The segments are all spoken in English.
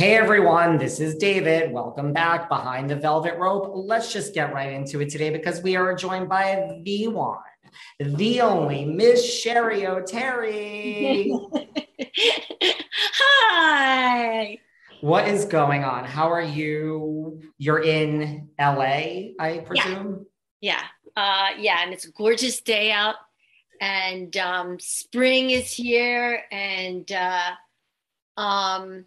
Hey everyone, this is David. Welcome back behind the velvet rope. Let's just get right into it today because we are joined by the one, the only Miss Cheri Oteri. Hi. what is going on? How are you? You're in LA, I presume. Yeah. Uh, yeah. And it's a gorgeous day out. And um, spring is here. And uh, um,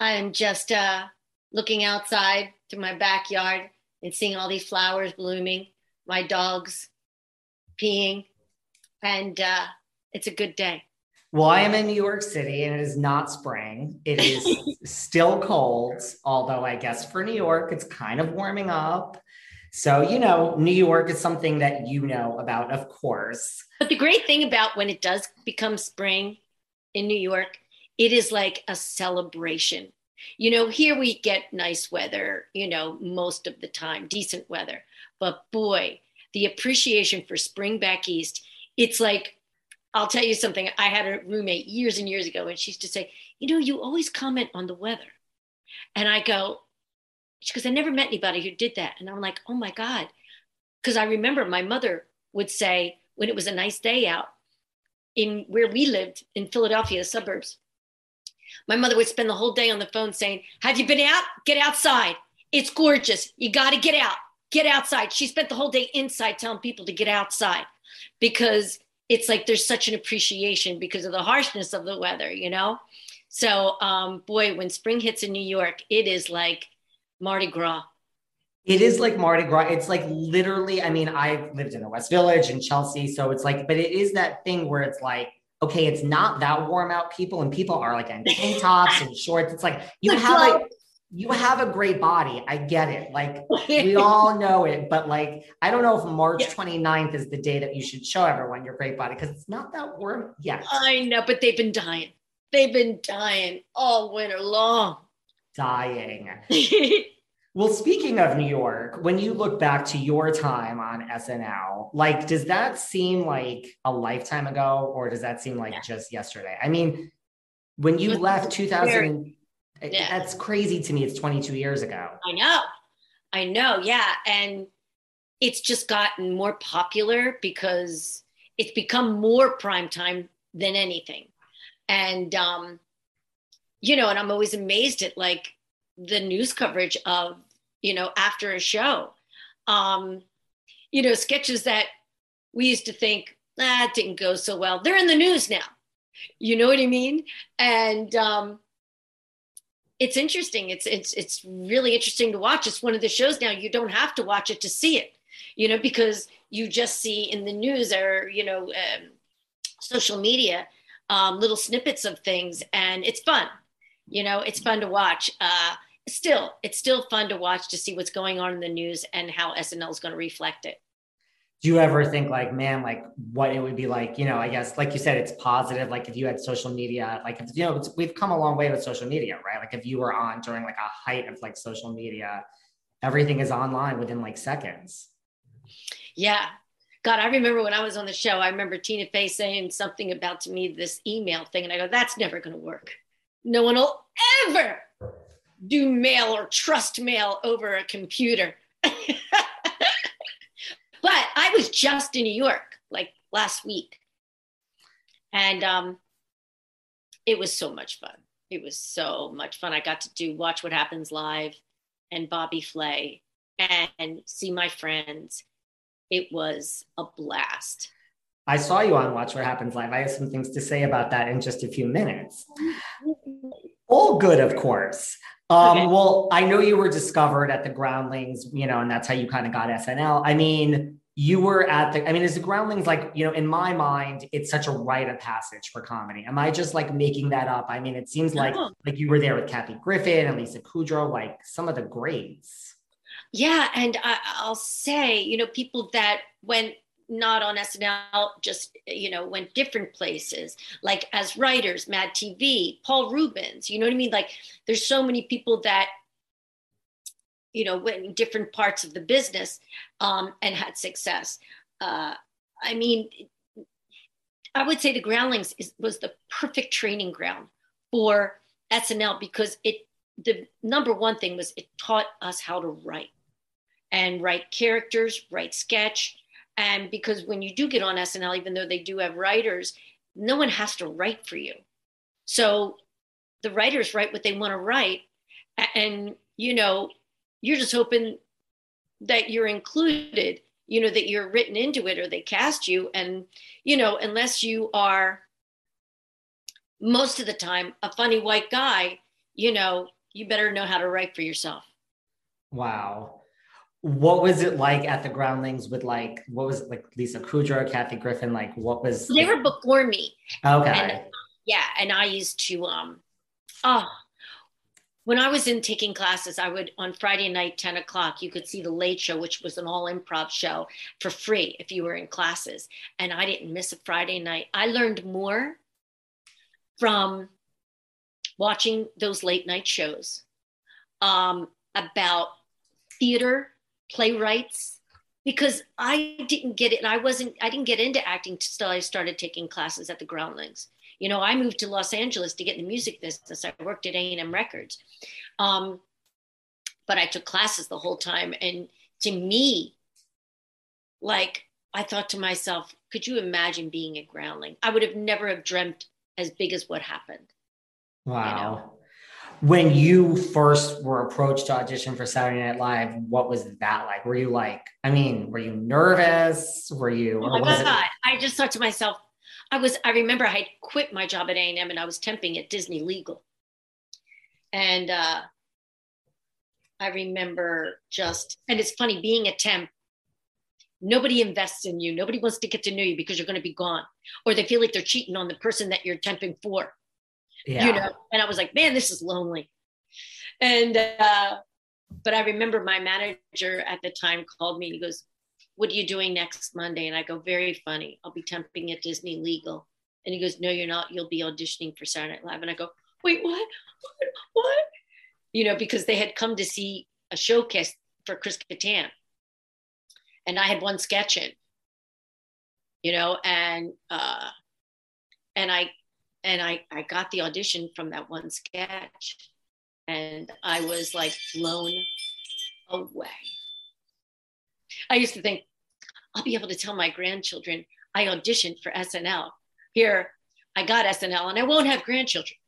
I'm just uh, looking outside through my backyard and seeing all these flowers blooming, my dogs peeing. And uh, it's a good day. Well, I am in New York City and it is not spring. It is still cold, although I guess for New York, it's kind of warming up. So, you know, New York is something that you know about, of course. But the great thing about when it does become spring in New York, it is like a celebration. You know, here we get nice weather, you know, most of the time, decent weather. But boy, the appreciation for spring back east, it's like, I'll tell you something. I had a roommate years and years ago, and she used to say, You know, you always comment on the weather. And I go, Because I never met anybody who did that. And I'm like, Oh my God. Because I remember my mother would say, when it was a nice day out in where we lived in Philadelphia, the suburbs, my mother would spend the whole day on the phone saying, Have you been out? Get outside. It's gorgeous. You got to get out. Get outside. She spent the whole day inside telling people to get outside because it's like there's such an appreciation because of the harshness of the weather, you know? So, um, boy, when spring hits in New York, it is like Mardi Gras. It is like Mardi Gras. It's like literally, I mean, I lived in the West Village in Chelsea. So it's like, but it is that thing where it's like, okay, it's not that warm out, people, and people are like in tank tops and shorts. It's like you Flip have flop. a you have a great body. I get it. Like we all know it, but like I don't know if March Yeah. 29th is the day that you should show everyone your great body because it's not that warm yet. I know, but they've been dying. They've been dying all winter long. Dying. Well, speaking of New York, when you look back to your time on SNL, like, does that seem like a lifetime ago or does that seem like just yesterday? I mean, when you left 2000, Yeah. that's crazy to me. It's 22 years ago. I know. I know. Yeah. And it's just gotten more popular because it's become more prime time than anything. And, um, you know, and I'm always amazed at like the news coverage of, you know, after a show. Um, you know, sketches that we used to think, that ah, didn't go so well. They're in the news now. You know what I mean? And um, it's interesting. It's it's it's really interesting to watch. It's one of the shows now you don't have to watch it to see it, you know, because you just see in the news or you know um, social media um, little snippets of things, and it's fun. You know, it's fun to watch. Uh, still, it's still fun to watch to see what's going on in the news and how SNL is going to reflect it. Do you ever think like man like what it would be like you know i guess like you said it's positive like if you had social media like if you know we've come a long way with social media right? Like if you were on during like a height of like social media everything is online within like seconds. Yeah. God i remember when i was on the show i remember tina fey saying something about to me this email thing and i go that's never going to work. No one will ever do mail or trust mail over a computer But I was just in New York like last week. And um, it was so much fun. It was so much fun. I got to do Watch What Happens Live and Bobby Flay and see my friends. It was a blast. I saw you on Watch What Happens Live. I have some things to say about that in just a few minutes. All good, of course. Um, okay. Well, I know you were discovered at the Groundlings, you know, and that's how you kind of got SNL. I mean, you were at the, I mean, is the Groundlings like, you know, in my mind, it's such a rite of passage for comedy. Am I just like making that up? I mean, it seems like no. like you were there with Kathy Griffin and Lisa Kudrow, like some of the greats. Yeah, and I, I'll say, you know, people that went not on SNL, just you know, went different places, like as writers, Mad TV, Paul Reubens. You know what I mean? Like, there's so many people that you know went in different parts of the business um, and had success. Uh, I mean, I would say the Groundlings is, was the perfect training ground for SNL because it the number one thing was it taught us how to write and write characters, write sketch, and because when you do get on SNL, even though they do have writers, no one has to write for you. So the writers write what they want to write. And, you know, you're just hoping that you're included, you know, that you're written into it or they cast you. And, you know, unless you are most of the time a funny white guy, you know, you better know how to write for yourself. Wow what was it like at the groundlings with like what was it like lisa kudrow kathy griffin like what was they were before me. Okay. And, yeah and i used to um oh when i was in taking classes i would on friday night 10 o'clock you could see the late show which was an all improv show for free if you were in classes. And i didn't miss a friday night. I learned more from watching those late night shows um, about theater playwrights because I didn't get it and I wasn't I didn't get into acting until I started taking classes at the Groundlings. You know, I moved to Los Angeles to get in the music business. I worked at A&M Records. Um, but I took classes the whole time and to me like I thought to myself, could you imagine being a groundling? I would have never have dreamt as big as what happened. Wow. You know? When you first were approached to audition for Saturday Night Live, what was that like? Were you like, I mean, were you nervous? Were you? Oh my God. I just thought to myself, I was, I remember I had quit my job at A&M and I was temping at Disney Legal. And uh, I remember just, and it's funny being a temp, nobody invests in you. Nobody wants to get to know you because you're going to be gone. Or they feel like they're cheating on the person that you're temping for yeah. you know? And i was like man this is lonely. And uh but i remember my manager at the time called me. He goes what are you doing next monday? And i go very funny. I'll be temping at disney legal. And he goes no you're not. You'll be auditioning for saturday night live. And i go wait what? What, what? you know because they had come to see a showcase for chris kattan. And i had one sketch in you know? And uh and i and I, I got the audition from that one sketch and I was like blown away. I used to think I'll be able to tell my grandchildren I auditioned for SNL. Here, I got SNL and I won't have grandchildren.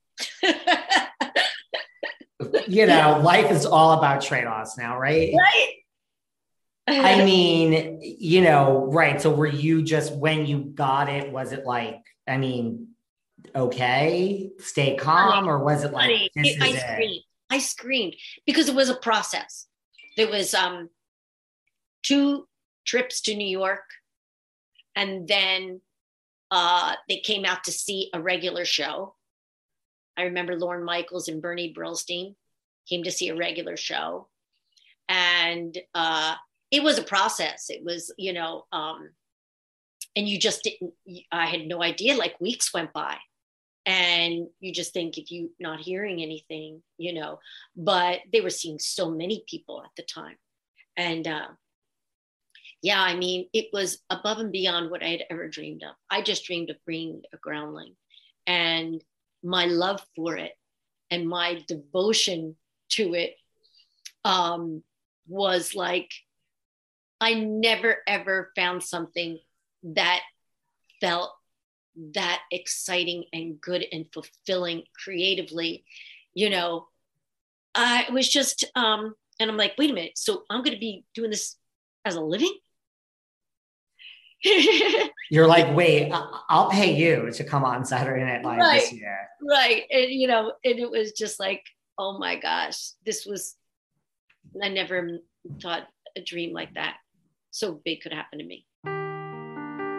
you know, life is all about trade offs now, right? Right. I mean, you know, right. So were you just when you got it, was it like, I mean, okay, stay calm, or was it like this I is it? screamed. I screamed because it was a process. There was um two trips to New York, and then uh, they came out to see a regular show. I remember Lorne Michaels and Bernie Brillstein came to see a regular show, and uh, it was a process. It was, you know, um, and you just didn't. I had no idea. Like weeks went by, and you just think if you not hearing anything, you know. But they were seeing so many people at the time, and uh, yeah, I mean, it was above and beyond what I had ever dreamed of. I just dreamed of being a groundling, and my love for it and my devotion to it um, was like I never ever found something that felt that exciting and good and fulfilling creatively. You know, I was just, um, and I'm like, wait a minute. So I'm going to be doing this as a living? You're like, wait, I'll pay you to come on Saturday Night Live this year. right. And, you know, and it was just like, oh my gosh, this was, I never thought a dream like that so big could happen to me.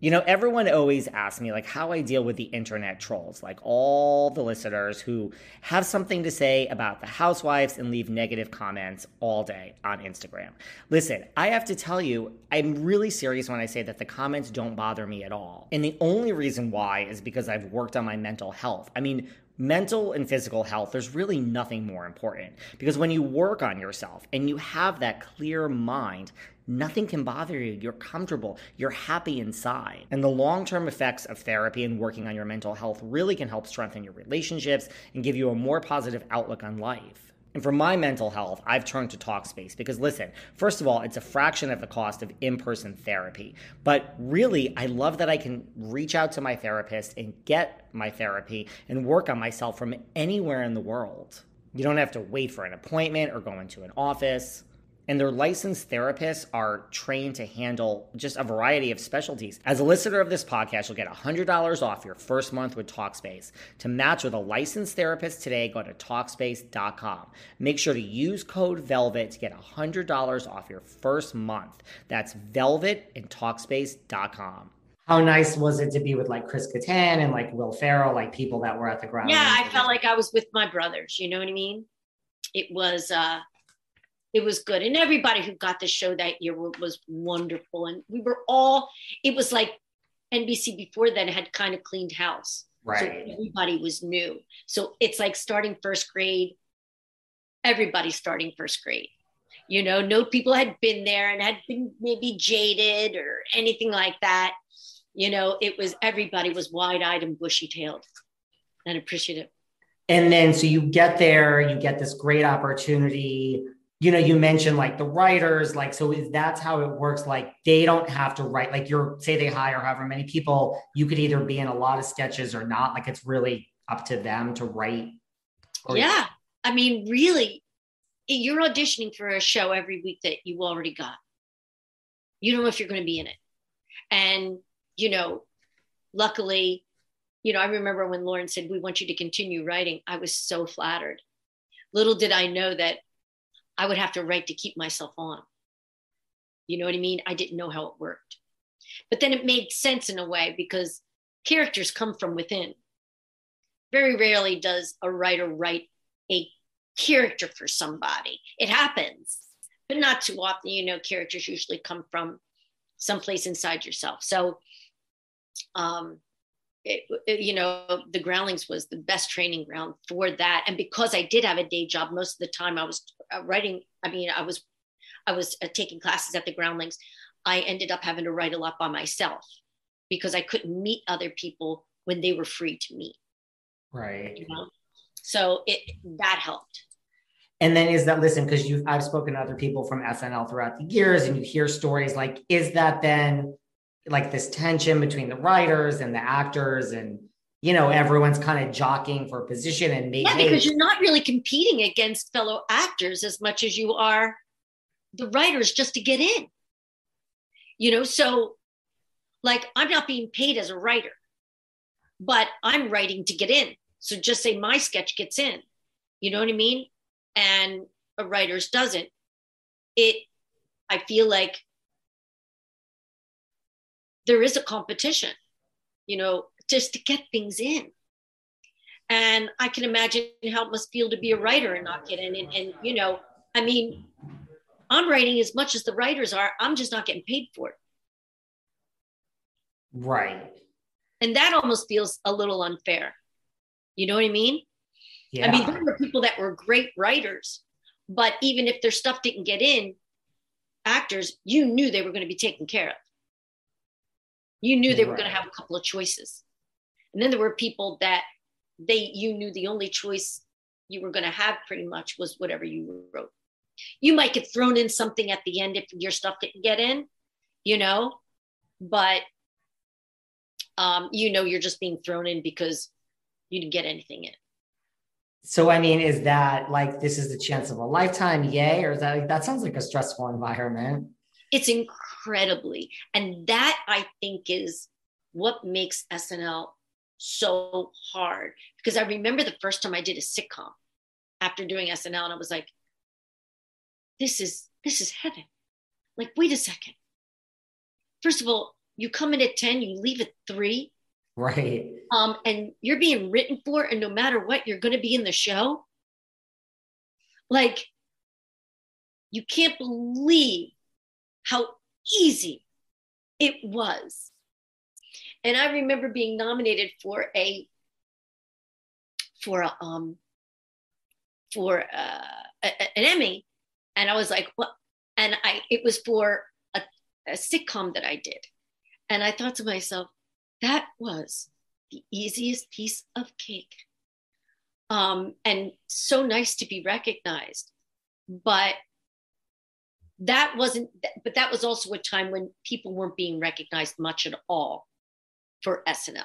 You know, everyone always asks me, like, how I deal with the internet trolls, like all the listeners who have something to say about the housewives and leave negative comments all day on Instagram. Listen, I have to tell you, I'm really serious when I say that the comments don't bother me at all. And the only reason why is because I've worked on my mental health. I mean, mental and physical health, there's really nothing more important because when you work on yourself and you have that clear mind, nothing can bother you. You're comfortable, you're happy inside. And the long term effects of therapy and working on your mental health really can help strengthen your relationships and give you a more positive outlook on life. And for my mental health, I've turned to Talkspace because listen, first of all, it's a fraction of the cost of in person therapy. But really, I love that I can reach out to my therapist and get my therapy and work on myself from anywhere in the world. You don't have to wait for an appointment or go into an office and their licensed therapists are trained to handle just a variety of specialties. As a listener of this podcast, you'll get $100 off your first month with Talkspace. To match with a licensed therapist today, go to Talkspace.com. Make sure to use code VELVET to get $100 off your first month. That's VELVET and Talkspace.com. How nice was it to be with like Chris Kattan and like Will Ferrell, like people that were at the ground? Yeah, I felt like I was with my brothers. You know what I mean? It was, uh, it was good. And everybody who got the show that year was wonderful. And we were all it was like nbc before then had kind of cleaned house. Right. so everybody was new. So it's like starting first grade everybody starting first grade. You know no people had been there and had been maybe jaded or anything like that. You know it was everybody was wide-eyed and bushy-tailed. And appreciative and then so you get there you get this great opportunity you know, you mentioned like the writers, like, so that's how it works? Like, they don't have to write, like, you're say they hire however many people, you could either be in a lot of sketches or not. Like, it's really up to them to write. yeah. I mean, really, you're auditioning for a show every week that you already got. You don't know if you're going to be in it. And, you know, luckily, you know, I remember when Lorne said, We want you to continue writing. I was so flattered. Little did I know that I would have to write to keep myself on. You know what I mean? I didn't know how it worked. But then it made sense in a way because characters come from within. Very rarely does a writer write a character for somebody. It happens, but not too often. You know, characters usually come from someplace inside yourself. So, um, it, it, you know, the Groundlings was the best training ground for that. And because I did have a day job, most of the time I was uh, writing. I mean, I was, I was uh, taking classes at the Groundlings. I ended up having to write a lot by myself because I couldn't meet other people when they were free to meet. Right. You know? So it that helped. And then is that listen because you I've spoken to other people from SNL throughout the years, and you hear stories like is that then like this tension between the writers and the actors and you know everyone's kind of jockeying for a position and maybe yeah because you're not really competing against fellow actors as much as you are the writers just to get in. You know so like i'm not being paid as a writer but i'm writing to get in. So just say my sketch gets in you know what i mean? And a writer's doesn't. It i feel like there is a competition, you know, just to get things in. And I can imagine how it must feel to be a writer and not get in. And, and you know, I mean, I'm writing as much as the writers are. I'm just not getting paid for it. Right. And that almost feels a little unfair. You know what I mean? Yeah. I mean, there were people that were great writers, but even if their stuff didn't get in, actors, you knew they were going to be taken care of. You knew they were going to have a couple of choices. And then there were people that they you knew the only choice you were going to have pretty much was whatever you wrote. You might get thrown in something at the end if your stuff didn't get in, you know, but um, you know you're just being thrown in because you didn't get anything in. So I mean, is that like this is the chance of a lifetime? Yay, or is that like, that sounds like a stressful environment? It's incredibly. And that I think is what makes SNL so hard. Because I remember the first time I did a sitcom after doing SNL, and I was like, this is this is heaven. Like, wait a second. First of all, you come in at 10, you leave at three. Right. Um, and you're being written for, and no matter what, you're gonna be in the show. Like, you can't believe how easy it was. And I remember being nominated for a for a, um for uh, a, an Emmy, and I was like, what? And I it was for a, a sitcom that I did, and I thought to myself, that was the easiest piece of cake, um, and so nice to be recognized, but that wasn't but that was also a time when people weren't being recognized much at all for SNL.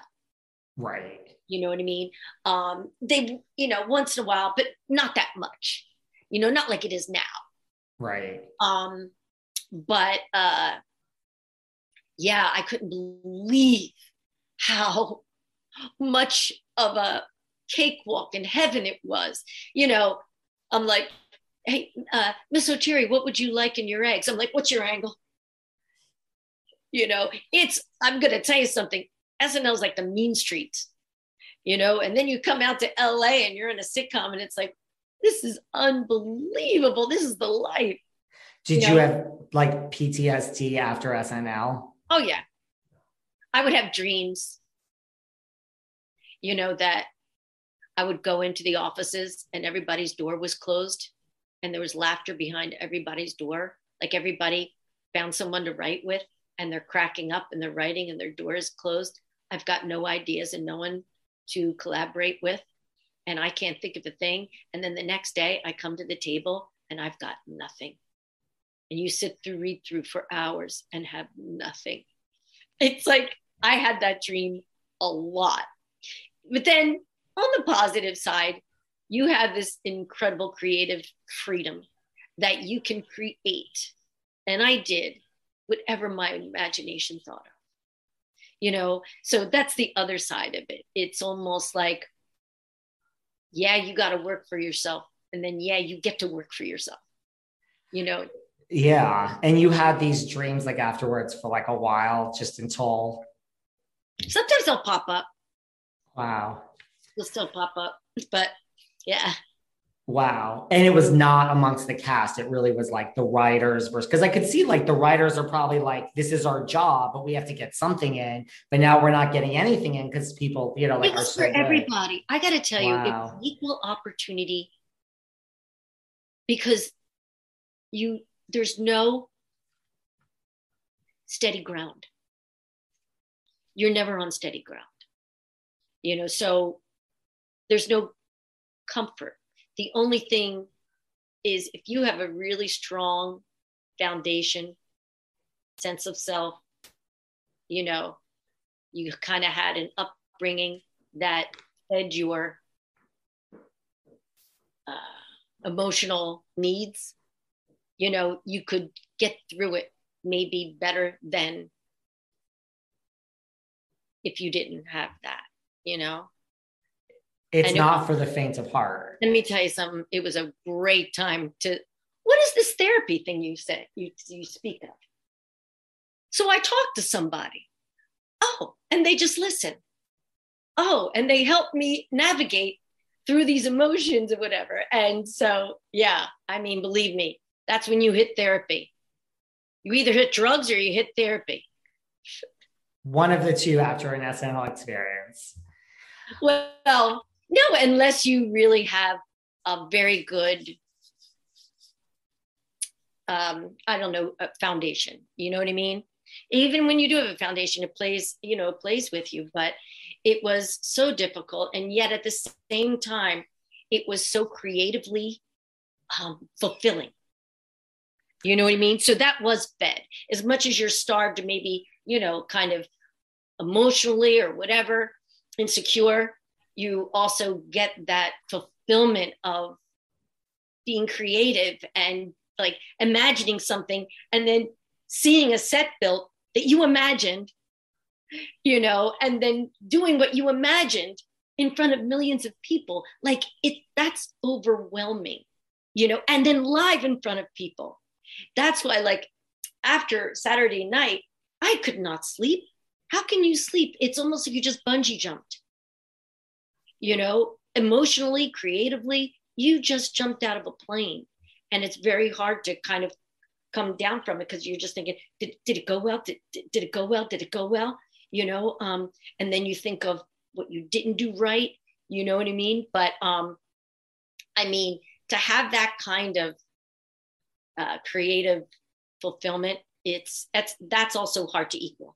Right. You know what I mean? Um, they, you know, once in a while, but not that much. You know, not like it is now. Right. Um, but uh, yeah, I couldn't believe how much of a cakewalk in heaven it was. You know, I'm like, hey, uh, Miss Oteri, what would you like in your eggs? I'm like, what's your angle? You know, it's, I'm going to tell you something. SNL is like the mean streets, you know, and then you come out to LA and you're in a sitcom and it's like, this is unbelievable. This is the life. Did you, know? you have like PTSD after SNL? Oh, yeah. I would have dreams, you know, that I would go into the offices and everybody's door was closed and there was laughter behind everybody's door. Like everybody found someone to write with and they're cracking up and they're writing and their door is closed. I've got no ideas and no one to collaborate with. And I can't think of a thing. And then the next day I come to the table and I've got nothing. And you sit through, read through for hours and have nothing. It's like I had that dream a lot. But then on the positive side, you have this incredible creative freedom that you can create. And I did whatever my imagination thought of. You know, so that's the other side of it. It's almost like, yeah, you got to work for yourself. And then, yeah, you get to work for yourself. You know, yeah. And you had these dreams like afterwards for like a while, just until. Sometimes they'll pop up. Wow. They'll still pop up. But yeah. Wow. And it was not amongst the cast. It really was like the writers versus because I could see like the writers are probably like, this is our job, but we have to get something in. But now we're not getting anything in because people, you know, like it was for everybody. I gotta tell wow. you, it was equal opportunity because you there's no steady ground. You're never on steady ground. You know, so there's no comfort the only thing is if you have a really strong foundation, sense of self, you know, you kind of had an upbringing that fed your uh, emotional needs, you know, you could get through it maybe better than if you didn't have that, you know? It's not it, for the faint of heart. Let me tell you something. It was a great time to. What is this therapy thing you say you you speak of? So I talked to somebody. Oh, and they just listen. Oh, and they help me navigate through these emotions or whatever. And so, yeah, I mean, believe me, that's when you hit therapy. You either hit drugs or you hit therapy. One of the two after an SNL experience. Well, no, unless you really have a very good, um, I don't know, foundation. You know what I mean? Even when you do have a foundation, it plays, you know, it plays with you. But it was so difficult, and yet at the same time, it was so creatively um, fulfilling. You know what I mean? So that was fed. As much as you're starved, maybe you know, kind of emotionally or whatever, insecure you also get that fulfillment of being creative and like imagining something and then seeing a set built that you imagined you know and then doing what you imagined in front of millions of people. Like it that's overwhelming you know and then live in front of people. That's why like after saturday night i could not sleep. How can you sleep? It's almost like you just bungee jumped you know, emotionally, creatively, you just jumped out of a plane. And it's very hard to kind of come down from it because you're just thinking, did, did it go well? Did, did, it go well? Did it go well? You know, um, and then you think of what you didn't do right. You know what I mean? But um, I mean, to have that kind of uh, creative fulfillment, it's that's that's also hard to equal.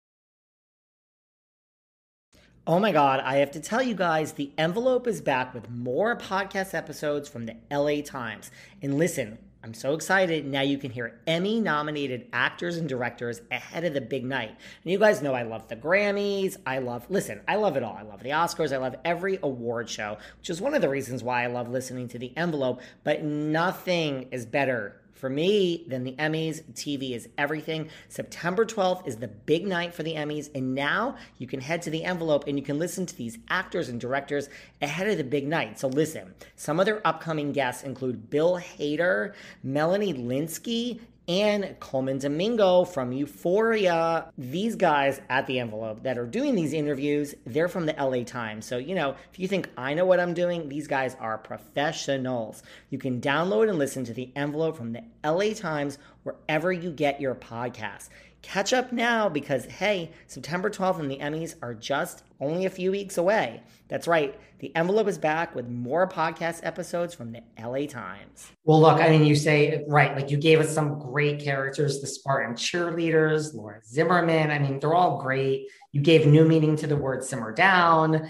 Oh my God, I have to tell you guys, the envelope is back with more podcast episodes from the LA Times. And listen, I'm so excited. Now you can hear Emmy nominated actors and directors ahead of the big night. And you guys know I love the Grammys. I love, listen, I love it all. I love the Oscars. I love every award show, which is one of the reasons why I love listening to the envelope. But nothing is better for me, then the Emmys, TV is everything. September 12th is the big night for the Emmys, and now you can head to the envelope and you can listen to these actors and directors ahead of the big night. So listen, some of their upcoming guests include Bill Hader, Melanie Lynskey, and Colman Domingo from Euphoria. These guys at the envelope that are doing these interviews, they're from the LA Times. So, you know, if you think I know what I'm doing, these guys are professionals. You can download and listen to the envelope from the LA Times wherever you get your podcasts. Catch up now because, hey, September 12th and the Emmys are just only a few weeks away. That's right. The envelope is back with more podcast episodes from the LA Times. Well, look, I mean, you say, right, like you gave us some great characters the Spartan cheerleaders, Laura Zimmerman. I mean, they're all great. You gave new meaning to the word simmer down.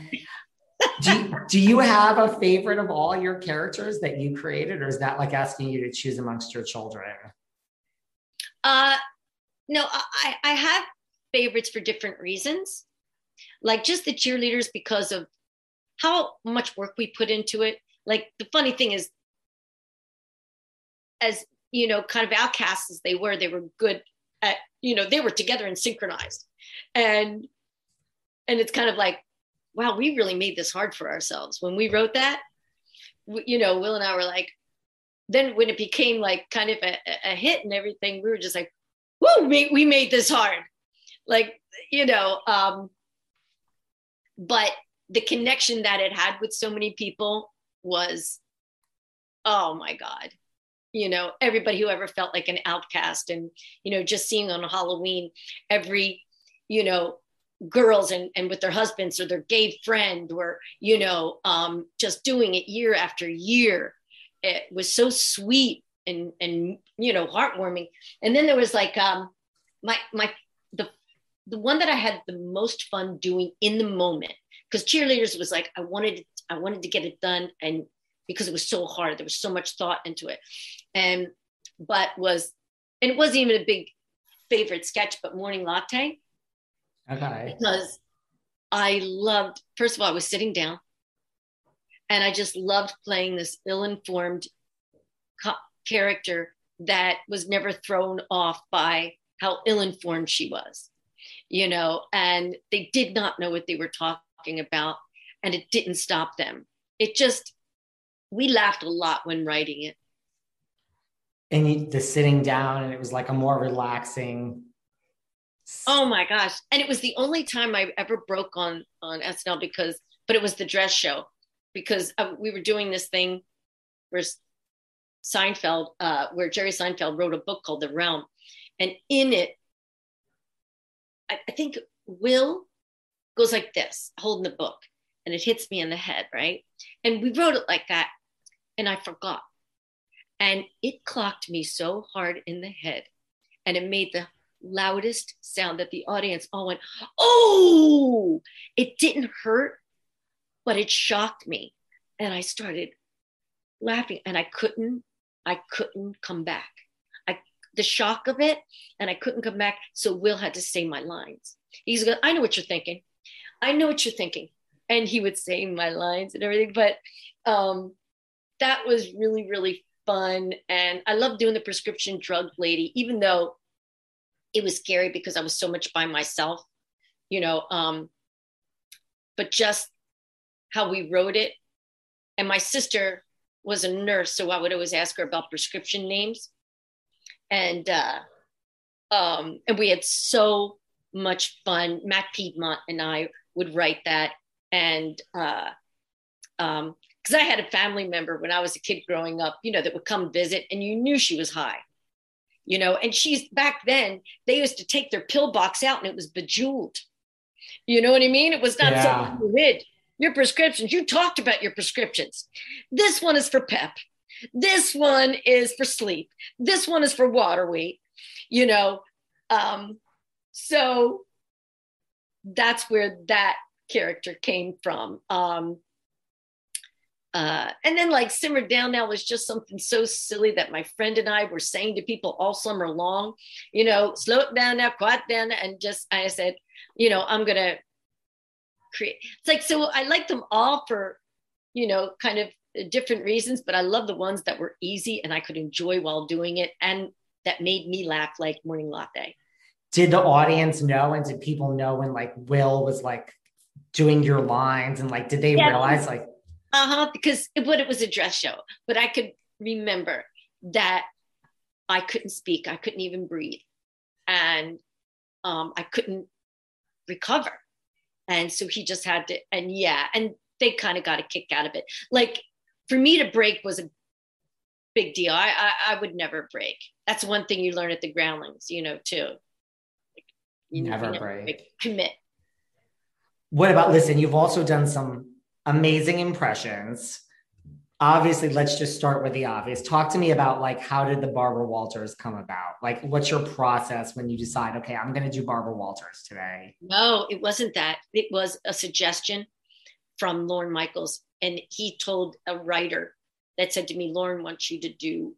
do, do you have a favorite of all your characters that you created, or is that like asking you to choose amongst your children? Uh, no, I, I have favorites for different reasons. Like just the cheerleaders because of how much work we put into it. Like the funny thing is, as you know, kind of outcasts as they were, they were good at, you know, they were together and synchronized. And and it's kind of like, wow, we really made this hard for ourselves. When we wrote that, you know, Will and I were like, then when it became like kind of a, a hit and everything, we were just like, woo, we, we made this hard. Like, you know, um, but the connection that it had with so many people was, oh my God. You know, everybody who ever felt like an outcast and, you know, just seeing on Halloween every, you know, girls and, and with their husbands or their gay friend or, you know, um, just doing it year after year. It was so sweet and and you know heartwarming. And then there was like um my my the the one that i had the most fun doing in the moment because cheerleaders was like i wanted i wanted to get it done and because it was so hard there was so much thought into it. And but was and it wasn't even a big favorite sketch but morning latte. Okay. Because i loved first of all i was sitting down and i just loved playing this ill-informed character that was never thrown off by how ill-informed she was you know? And they did not know what they were talking about and it didn't stop them. It just we laughed a lot when writing it. And you, the sitting down and it was like a more relaxing oh my gosh. And it was the only time i ever broke on on snl because but it was the dress show because uh, we were doing this thing where Seinfeld, uh, where Jerry Seinfeld wrote a book called The Realm. And in it, I, I think Will goes like this, holding the book, and it hits me in the head, right? And we wrote it like that, and I forgot. And it clocked me so hard in the head, and it made the loudest sound that the audience all went, Oh, it didn't hurt, but it shocked me. And I started laughing and I couldn't, I couldn't come back. I the shock of it, and I couldn't come back. So Will had to say my lines. He's going, I know what you're thinking. I know what you're thinking. And he would say my lines and everything. But um, that was really, really fun. And I love doing the prescription drug lady, even though it was scary because I was so much by myself, you know. Um, but just how we wrote it. And my sister was a nurse, so I would always ask her about prescription names. And uh, um, and we had so much fun. Matt Piedmont and I would write that, and uh, um, because I had a family member when I was a kid growing up, you know, that would come visit, and you knew she was high, you know. And she's back then they used to take their pill box out, and it was bejeweled. You know what I mean? It was not yeah. something you hid. Your prescriptions. You talked about your prescriptions. This one is for PEP. This one is for sleep. This one is for water weight. You know, um, so that's where that character came from. Um, uh, and then like simmer down now was just something so silly that my friend and I were saying to people all summer long, you know, slow it down now, quiet down, and just I said, you know, I'm gonna create. It's like so I like them all for, you know, kind of different reasons, but I love the ones that were easy and I could enjoy while doing it, and that made me laugh like morning latte did the audience know and did people know when like Will was like doing your lines and like did they yeah. realize like uh-huh because it, but it was a dress show but I could remember that I couldn't speak I couldn't even breathe and um I couldn't recover and so he just had to and yeah and they kind of got a kick out of it like for me to break was a big deal I, I, I would never break that's one thing you learn at the groundlings you know too you never, break. Commit. What about listen? You've also done some amazing impressions. Obviously, let's just start with the obvious. Talk to me about like how did the Barbara Walters come about? Like, what's your process when you decide, okay, I'm going to do Barbara Walters today? No, it wasn't that. It was a suggestion from Lorne Michaels, and he told a writer that said to me, "Lorne wants you to do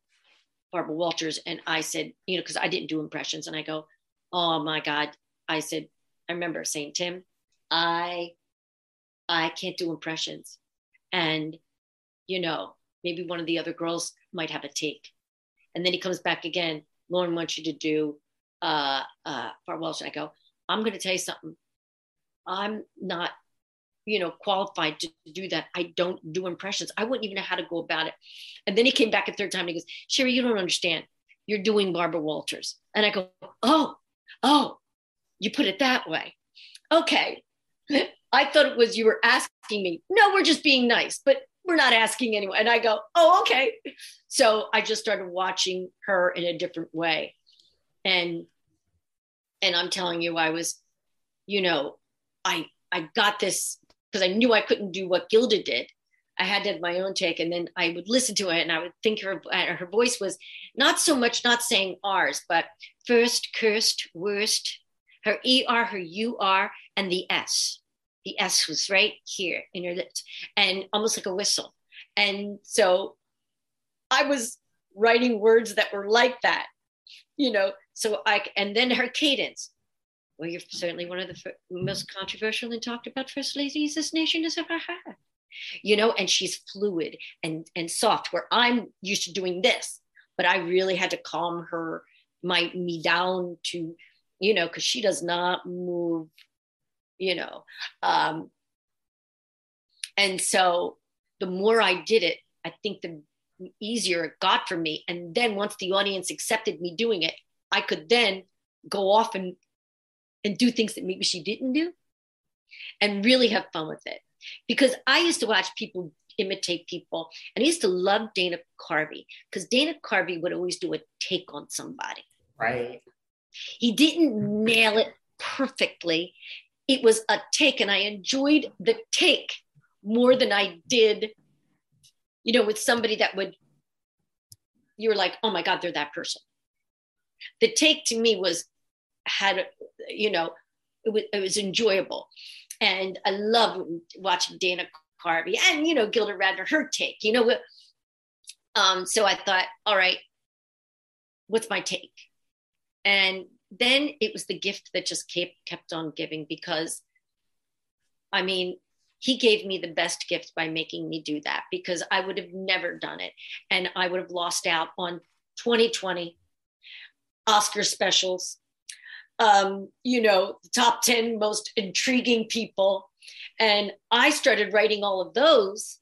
Barbara Walters," and I said, you know, because I didn't do impressions, and I go, "Oh my God, I said, I remember saying, Tim, I I can't do impressions. And, you know, maybe one of the other girls might have a take. And then he comes back again. Lorne wants you to do uh uh Welsh. I go, I'm gonna tell you something. I'm not, you know, qualified to do that. I don't do impressions. I wouldn't even know how to go about it. And then he came back a third time and he goes, Cheri, you don't understand. You're doing Barbara Walters. And I go, Oh, oh, you put it that way. Okay. I thought it was you were asking me. No, we're just being nice, but we're not asking anyone. And I go, oh, okay. So I just started watching her in a different way. And and I'm telling you, I was, you know, I I got this because I knew I couldn't do what Gilda did. I had to have my own take, and then I would listen to it, and I would think her her voice was not so much not saying ours, but first, cursed, worst, her ER, her UR, and the S. The S was right here in her lips and almost like a whistle. And so I was writing words that were like that, you know. So I, and then her cadence. Well, you're certainly one of the most controversial and talked about first ladies this nation has ever had. You know, and she's fluid and and soft. Where I'm used to doing this, but I really had to calm her, my me down to you know, because she does not move, you know. Um, and so the more I did it, I think the easier it got for me. And then once the audience accepted me doing it, I could then go off and and do things that maybe she didn't do and really have fun with it. Because I used to watch people imitate people and I used to love Dana Carvey because Dana Carvey would always do a take on somebody. Right. He didn't nail it perfectly. It was a take, and I enjoyed the take more than I did, you know, with somebody that would, you were like, oh my God, they're that person. The take to me was, had, you know, it was, it was enjoyable. And I love watching Dana Carvey and, you know, Gilda Radner, her take, you know, Um, so I thought, all right, what's my take? And then it was the gift that just kept kept on giving because I mean, he gave me the best gift by making me do that because I would have never done it. And I would have lost out on 2020 Oscar specials, um, you know, the top 10 most intriguing people. And I started writing all of those,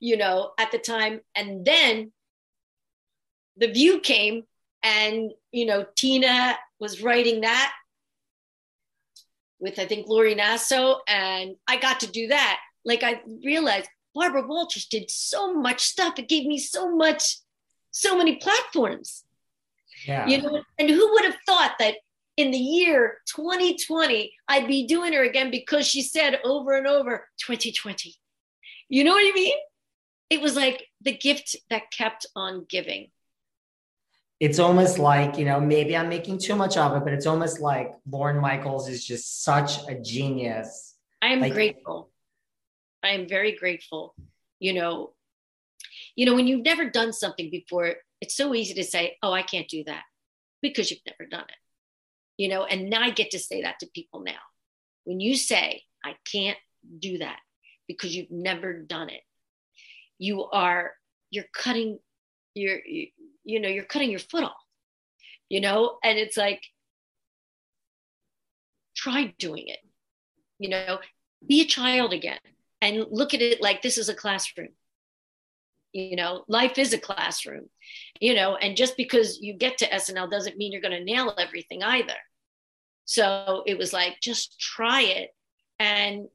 you know, at the time. And then The View came, and, you know, Tina was writing that with, I think, Lori Nasso. And I got to do that. Like, I realized Barbara Walters did so much stuff. It gave me so much, so many platforms. Yeah. You know, and who would have thought that in the year 2020, I'd be doing her again because she said over and over 2020. You know what I mean? It was like the gift that kept on giving. It's almost like, you know, maybe I'm making too much of it, but it's almost like Lorne Michaels is just such a genius. I am Like- grateful. I am very grateful. You know, you know, when you've never done something before, it's so easy to say, "Oh, I can't do that," because you've never done it. You know, and now I get to say that to people now. When you say, "I can't do that," because you've never done it, you are you're cutting your you, know you're cutting your foot off. You know, and it's like try doing it. You know, be a child again and look at it like this is a classroom you know? Life is a classroom you know? And just because you get to snl doesn't mean you're going to nail everything either. So it was like just try it. And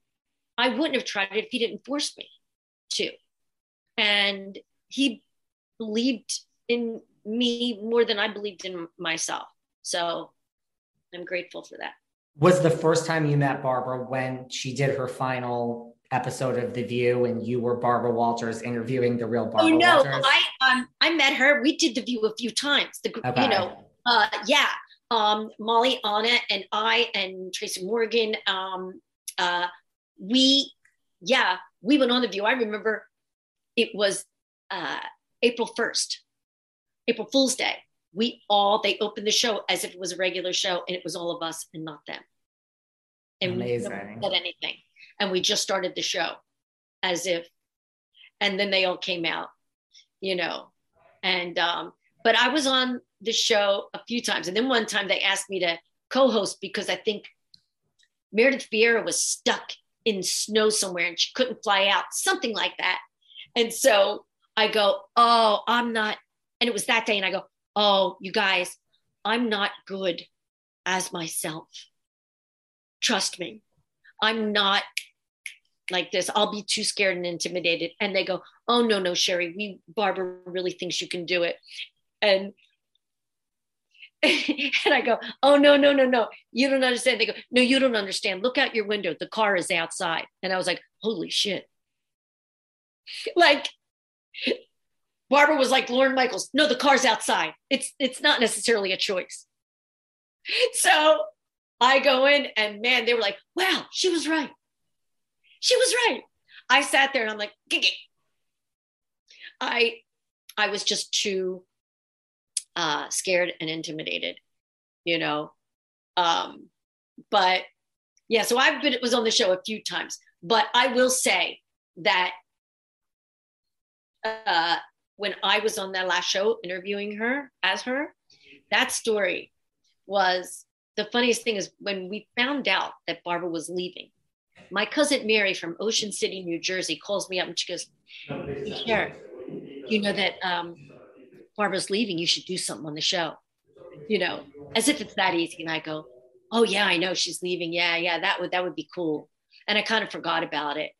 i wouldn't have tried it if he didn't force me to. And he believed in me more than i believed in myself so i'm grateful for that Was the first time you met Barbara when she did her final episode of The View and you were Barbara Walters interviewing the real Barbara oh no, Walters? I um I met her. We did the view a few times. The Okay. you know, uh yeah. Um Molly, Anna, and I and Tracy Morgan. Um uh we yeah, we went on the view. I remember it was uh April 1st, April Fool's Day. We all they opened the show as if it was a regular show and it was all of us and not them. And we Amazing. said anything. And we just started the show as if and then they all came out you know and um but i was on the show a few times and then one time they asked me to co-host because i think meredith vieira was stuck in snow somewhere and she couldn't fly out something like that and so i go oh i'm not and it was that day and i go oh you guys i'm not good as myself. Trust me. I'm not like this. I'll be too scared and intimidated. And they go oh no no Cheri we barbara really thinks you can do it. And and i go oh no no no no. You don't understand. They go no you don't understand. Look out your window. The car is outside. And i was like holy shit. Like barbara was like Lorne Michaels no the car's outside it's it's not necessarily a choice so i go in and man they were like wow she was right she was right. I sat there and I'm like, Gigi. I I was just too uh scared and intimidated, you know. Um, but yeah, so I've been was on the show a few times, but I will say that uh when I was on that last show interviewing her as her, that story was the funniest thing is when we found out that Barbara was leaving my cousin Mary from Ocean City, New Jersey, calls me up and she goes, Sharon, you know that um, Barbara's leaving. You should do something on the show. You know, as if it's that easy. And I go, Oh yeah, I know she's leaving. Yeah, yeah, that would that would be cool. And I kind of forgot about it.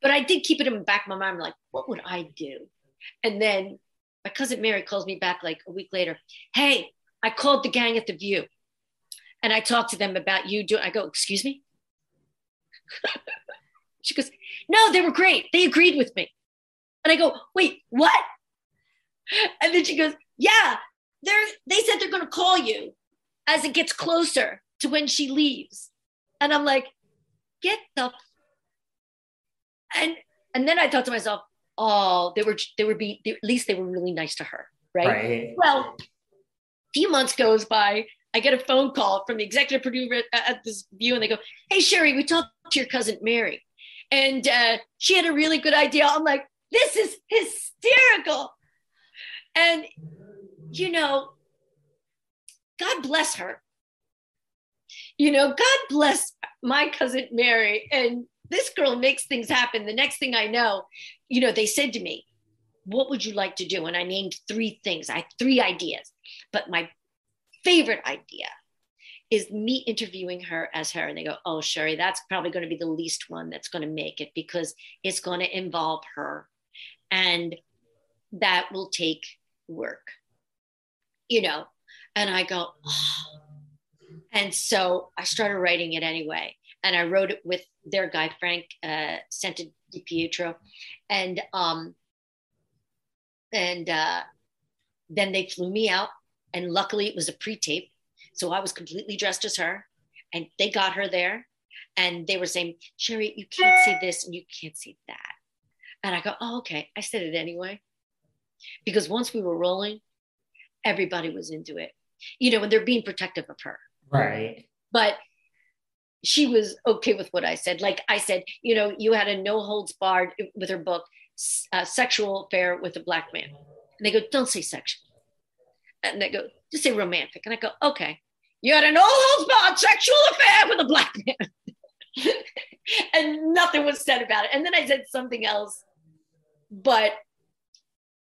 But I did keep it in the back of my mind. Like, what would I do? And then my cousin Mary calls me back like a week later. Hey, I called the gang at the View, and I talked to them about you doing. I go, excuse me. she goes, no, they were great. They agreed with me. And I go, wait, what? And then she goes, yeah, they're they said they're gonna call you as it gets closer to when she leaves. And I'm like, get the and and then I thought to myself, oh, they were they were being at least they were really nice to her, right? Right. Well, a few months goes by. I get a phone call from the executive producer at, at this view, and they go, "Hey, Cheri, we talked to your cousin Mary, and uh, she had a really good idea." I'm like, "This is hysterical," and you know, God bless her. You know, God bless my cousin Mary, and this girl makes things happen. The next thing I know, you know, they said to me, What would you like to do? And I named three things. I three ideas. But my favorite idea is me interviewing her as her. And they go, Oh, Cheri, that's probably going to be the least one that's going to make it because it's going to involve her. And that will take work, you know. And I go, oh. And so I started writing it anyway and I wrote it with their guy Frank uh, Santa Di Pietro, and um, and uh, then they flew me out, and luckily it was a pre-tape, so I was completely dressed as her, and they got her there, and they were saying, Cheri, you can't see this and you can't see that, and I go, oh okay, I said it anyway, because once we were rolling, everybody was into it, you know, and they're being protective of her, Right. but she was okay with what I said. Like I said, you know, you had a no holds barred with her book, uh, sexual affair with a black man. And they go, don't say sexual. And they go, just say romantic. And I go, okay. You had a no holds barred sexual affair with a black man. and nothing was said about it. And then I said something else, but,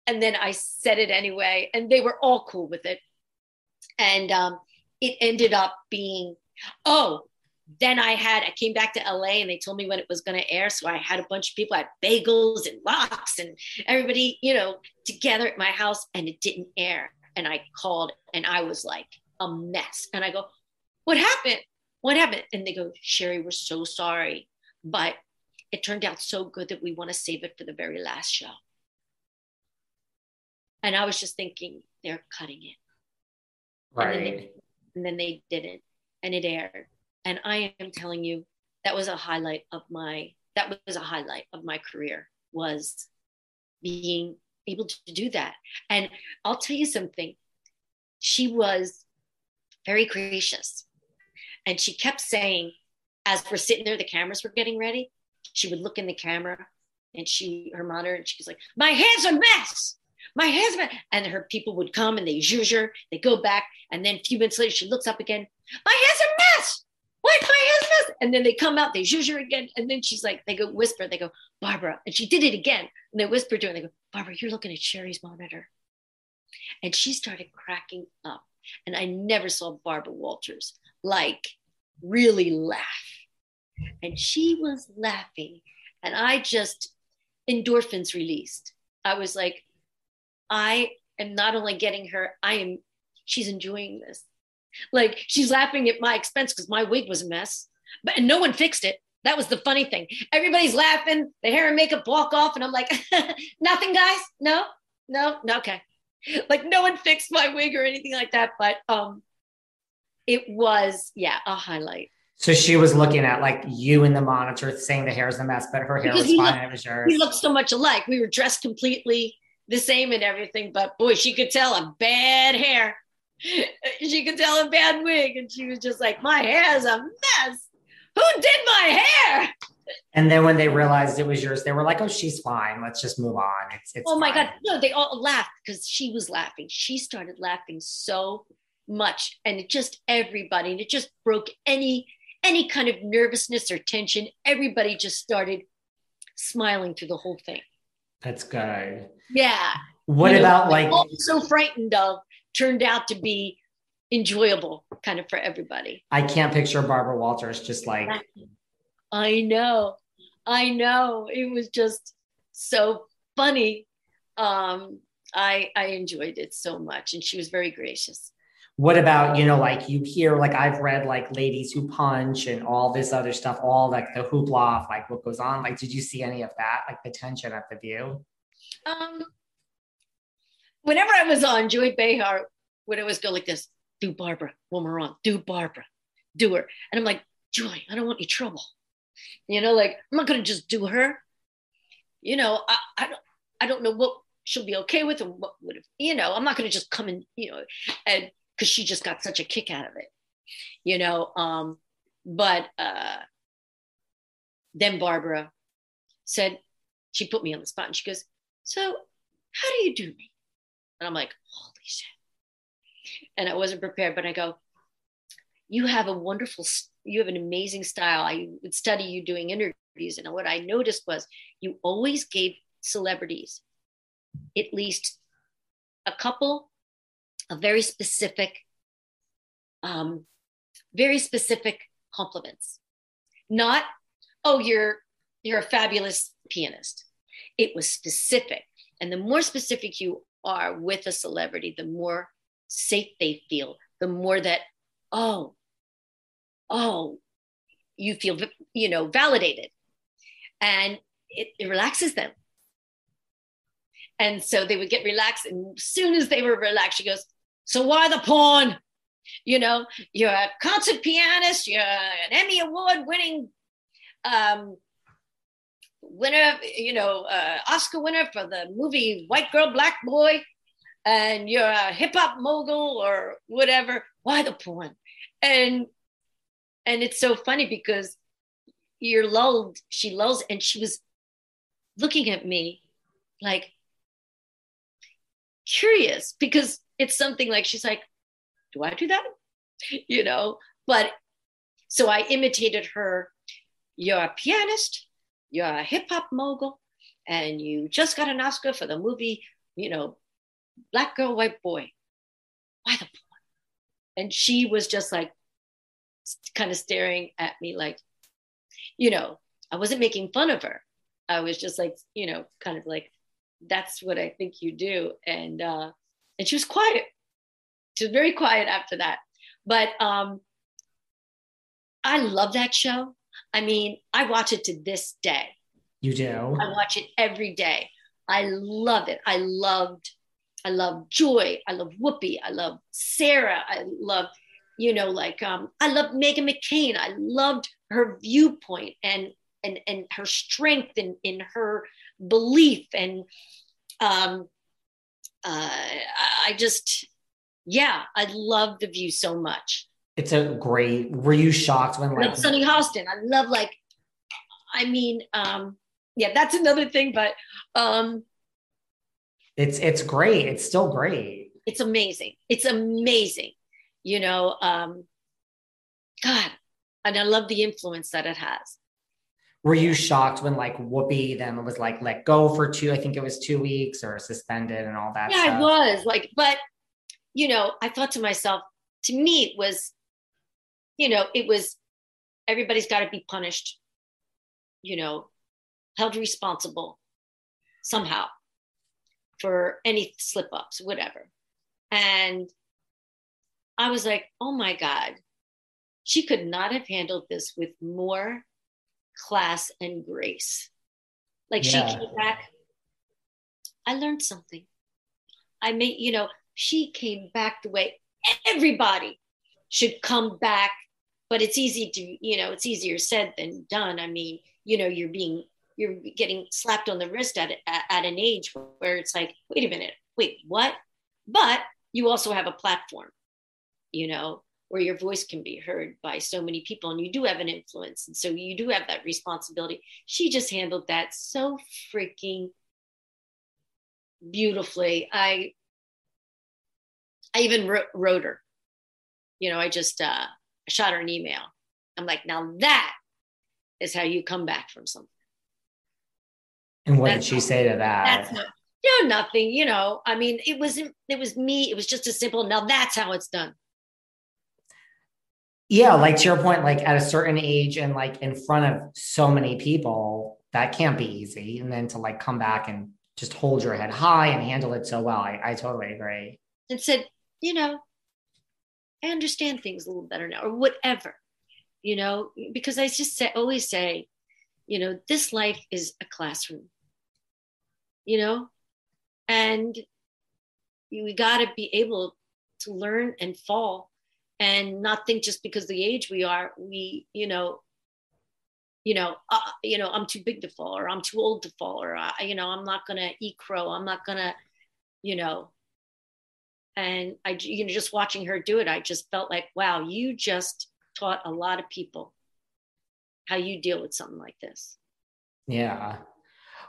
and then I said it anyway. And they were all cool with it. And um, it ended up being, oh, then I had, I came back to LA and they told me when it was going to air. So I had a bunch of people, I had bagels and lox and everybody, you know, together at my house and it didn't air. And I called and I was like a mess. And I go, what happened? What happened? And they go, Cheri, we're so sorry. But it turned out so good that we want to save it for the very last show. And I was just thinking, they're cutting it. Right. And then they, and then they didn't. And it aired and i am telling you that was a highlight of my that was a highlight of my career was being able to do that. And i'll tell you something. She was very gracious. And she kept saying as we're sitting there the cameras were getting ready she would look in the camera and she her monitor and she was like my hair's a mess! My hair's a mess! And her people would come and they zhuzh her they go back. And then a few minutes later she looks up again. My hair's a mess what my husband? And then they come out, they zhuzh her again. And then she's like, they go whisper, they go, Barbara. And she did it again. And they whisper to her, and they go, Barbara, you're looking at Cheri's monitor. And she started cracking up. And I never saw Barbara Walters like really laugh. And she was laughing. And I just, endorphins released. I was like, I am not only getting her, I am, she's enjoying this. Like she's laughing at my expense because my wig was a mess, but and no one fixed it. That was the funny thing. Everybody's laughing, the hair and makeup walk off, and I'm like, nothing, guys. No, no, no, okay. Like no one fixed my wig or anything like that. But um, it was yeah a highlight. So she was looking at like you in the monitor saying the hair's a mess, but her hair Because was fine. looked- it was yours. We looked so much alike. We were dressed completely the same and everything, but boy, she could tell a bad hair. She could tell a bad wig, and she was just like, "My hair's a mess. Who did my hair?" And then when they realized it was yours, they were like, "Oh, she's fine. Let's just move on." It's it's oh my fine." god, no! They all laughed because she was laughing. She started laughing so much, and it just everybody, and it just broke any any kind of nervousness or tension. Everybody just started smiling through the whole thing. That's good. Yeah. What You know, about like all so frightened of turned out to be enjoyable kind of for everybody. I can't picture Barbara Walters just like I know. I know. It was just so funny. Um I I enjoyed it so much and she was very gracious. what about you know like you hear like I've read like ladies who punch and all this other stuff, all like the hoopla of like what goes on. Like, did you see any of that? Like the tension at the view? Um whenever I was on Joy Behar would always go like this, do Barbara when we're on, do Barbara, do her. And I'm like, Joy, I don't want any trouble. You know, like I'm not gonna just do her. You know, I, I don't I don't know what she'll be okay with and what would have, you know, I'm not to just come and, you know, and because she just got such a kick out of it, you know. Um, but uh, then Barbara said, she put me on the spot and she goes, So, how do you do me? And I'm like, Holy shit. And I wasn't prepared, but I go, You have a wonderful, you have an amazing style. I would study you doing interviews. And what I noticed was you always gave celebrities at least a couple of very specific, um, very specific compliments. Not, oh, you're you're a fabulous pianist. It was specific. And the more specific you are with a celebrity, the more safe they feel, the more that, oh, oh, you feel, you know, validated. And it, it relaxes them. And so they would get relaxed. And as soon as they were relaxed, she goes, So why the porn? You know, you're a concert pianist, you're an Emmy Award winning um, winner, you know, uh, Oscar winner for the movie White Girl, Black Boy, and you're a hip hop mogul or whatever. Why the porn? And and it's so funny because you're lulled. She lulls, and she was looking at me like curious because it's something like she's like, "Do I do that?" You know. But so I imitated her. You're a pianist you're a hip hop mogul and you just got an Oscar for the movie, you know, Black Girl, White Boy. Why the porn? And she was just like, kind of staring at me like, you know, I wasn't making fun of her. I was just like, you know, kind of like, that's what I think you do. And uh, and she was quiet. She was very quiet after that. But um, I love that show. I mean, I watch it to this day. You do? I watch it every day. I love it. I loved, I love Joy. I love Whoopi. I love Sarah. I love, you know, like um, I love Meghan McCain. I loved her viewpoint and and and her strength in in her belief and um uh I just yeah, I love the view so much it's a great. Were you shocked when like Sunny Hostin? I love like, I mean, um, yeah, that's another thing, but um, it's it's great. It's still great. It's amazing. It's amazing. You know, um, God, and I love the influence that it has. Were you shocked when like Whoopi then was like let go for two? I think it was two weeks or suspended and all that. Yeah, stuff. I was like, but you know, I thought to myself, to me, it was you know, it was everybody's got to be punished, you know, held responsible somehow for any slip ups, whatever. And I was like, oh my God, she could not have handled this with more class and grace. Like yeah. she came back, I learned something. I made, you know, she came back the way everybody should come back but it's easy to you know it's easier said than done. I mean you know you're being you're getting slapped on the wrist at, at, at an age where it's like wait a minute wait what? But you also have a platform you know where your voice can be heard by so many people and you do have an influence. And so you do have that responsibility. She just handled that so freaking beautifully. I i even wrote, wrote her. You know i just uh I shot her an email. I'm like, now that is how you come back from something. And what that's did she say to that? That's not, you know, nothing. You know, I mean, it wasn't, it was me. It was just a simple. Now that's how it's done. Yeah, like to your point, like at a certain age and like in front of so many people, that can't be easy. And then to like come back and just hold your head high and handle it so well, I, I totally agree. And said, you know, I understand things a little better now, or whatever, you know, because I just say, always say, you know, this life is a classroom, you know, and we got to be able to learn and fall and not think just because the age we are, we, you know, you know, uh, you know, I'm too big to fall, or I'm too old to fall, or uh, you know, I'm not gonna eat crow. I'm not gonna, you know. And I, you know, just watching her do it, I just felt like, wow, you just taught a lot of people how you deal with something like this. Yeah.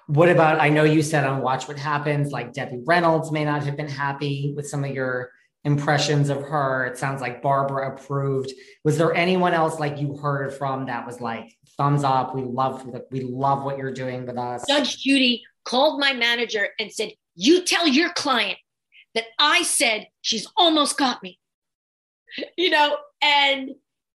What about? I know you said on Watch What Happens, like Debbie Reynolds may not have been happy with some of your impressions of her. It sounds like Barbara approved. Was there anyone else like you heard from that was like thumbs up? We love we love what you're doing with us. Judge Judy called my manager and said, "You tell your client that I said she's almost got me." You know, and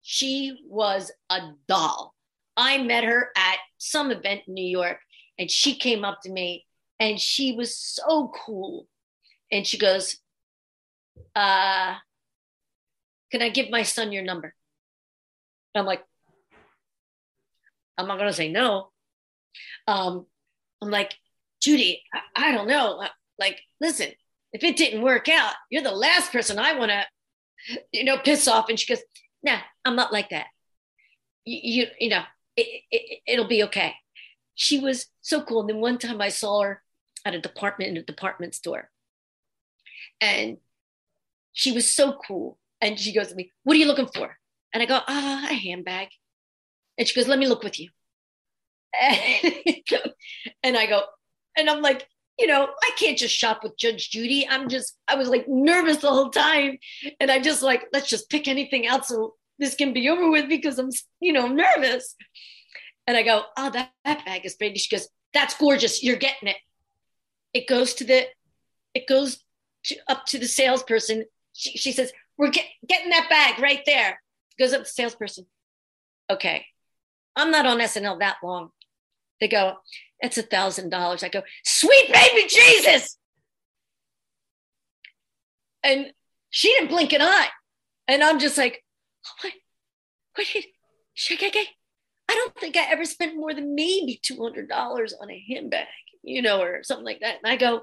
she was a doll. I met her at some event in New York and she came up to me and she was so cool. And she goes, uh, can I give my son your number? I'm like, I'm not gonna say no. Um, I'm like, Judy, I, I don't know. Like, listen, if it didn't work out, you're the last person I want to, you know, piss off. And she goes, Nah, I'm not like that. You, you, you know, it, it, it'll be okay. She was so cool. And then one time I saw her at a department in a department store, and she was so cool. And she goes to me, What are you looking for? And I go, Ah, a handbag. And she goes, Let me look with you. And, And I go, and I'm like, you know, I can't just shop with Judge Judy. I'm just, I was like nervous the whole time. And I just like, let's just pick anything out so this can be over with because I'm, you know, nervous. And I go, oh, that, that bag is pretty. She goes, that's gorgeous. You're getting it. It goes to the, it goes to, up to the salesperson. She, she says, we're get, getting that bag right there. Goes up to the salesperson. Okay. I'm not on SNL that long. They go, it's a thousand dollars. I go, sweet baby Jesus. And she didn't blink an eye. And I'm just like, oh, what? What did? I don't think I ever spent more than maybe $200 on a handbag, you know, or something like that. And I go,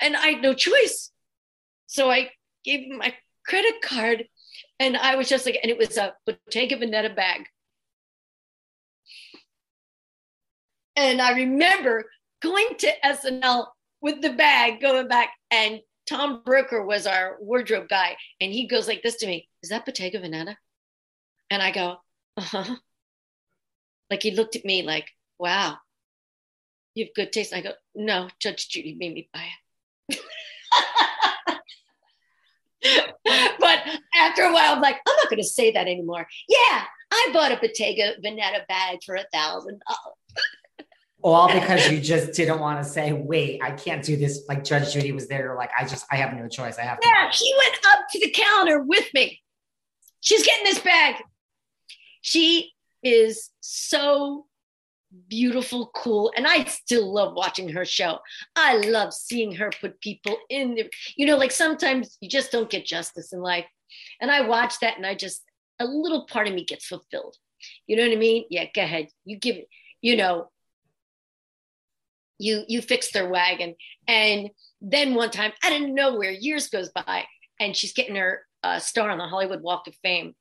and I had no choice. So I gave my credit card and I was just like, and it was a Bottega Veneta bag. And I remember going to SNL with the bag, going back, and Tom Broecker was our wardrobe guy, and he goes like this to me: "Is that Bottega Veneta?" And I go, "Uh huh." Like he looked at me like, "Wow, you have good taste." And I go, "No, Judge Judy made me buy it." but after a while, I'm like, I'm not going to say that anymore. Yeah, I bought a Bottega Veneta bag for a thousand dollars all because you just didn't want to say, wait, I can't do this. Like Judge Judy was there. Like, I just, I have no choice. I have to. Yeah, she went up to the counter with me. She's getting this bag. She is so beautiful, cool. And I still love watching her show. I love seeing her put people in there. You know, like sometimes you just don't get justice in life. And I watch that and I just, a little part of me gets fulfilled. You know what I mean? Yeah, go ahead. You give it, you know, you you fix their wagon. And then one time i didn't know where years goes by and she's getting her uh, star on the hollywood walk of fame.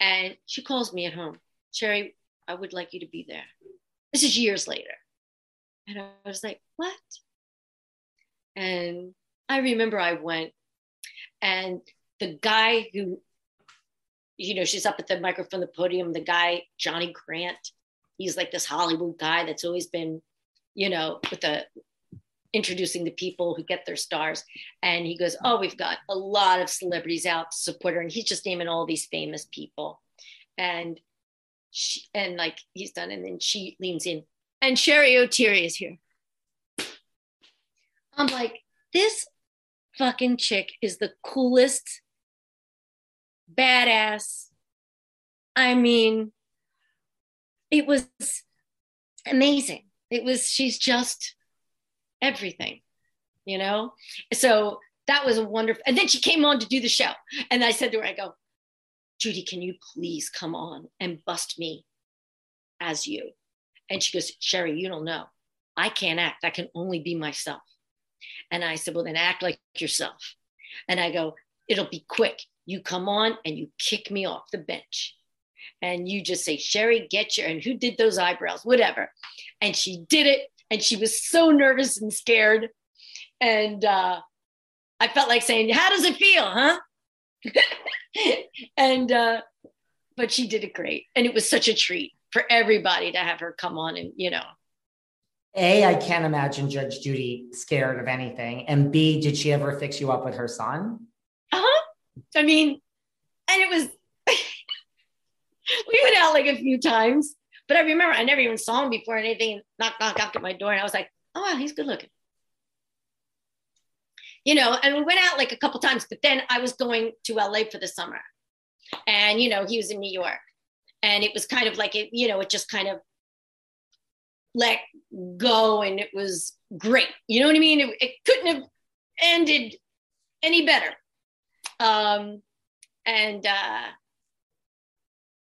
And she calls me at home. Cheri i would like you to be there. This is years later. And i was like what? And i remember i went and the guy who you know she's up at the microphone the podium the guy johnny grant he's like this hollywood guy that's always been you know, with the introducing the people who get their stars. And he goes, Oh, we've got a lot of celebrities out to support her. And he's just naming all these famous people. And she, and like he's done, and then she leans in, and Cheri Oteri is here. I'm like, this fucking chick is the coolest, badass. I mean, it was amazing it was she's just everything you know? So that was a wonderful and then she came on to do the show. And i said to her i go judy can you please come on and bust me as you? And she goes Cheri, you don't know. I can't act. I can only be myself. And i said well then act like yourself. And i go it'll be quick. You come on and you kick me off the bench. And you just say, Cheri, get your, and who did those eyebrows, whatever. And she did it. And she was so nervous and scared. And uh, I felt like saying, How does it feel, huh? and, uh, but she did it great. And it was such a treat for everybody to have her come on and, you know. A, I can't imagine Judge Judy scared of anything. And B, did she ever fix you up with her son? Uh huh. I mean, and it was, we went out like a few times, but I remember I never even saw him before anything. Knock, knock, knock at my door. And I was like, oh, wow, he's good looking. You know, and we went out like a couple times, but then I was going to LA for the summer. And, you know, he was in New York. And it was kind of like it, you know, it just kind of let go and it was great. You know what I mean? It, it couldn't have ended any better. Um, and, uh,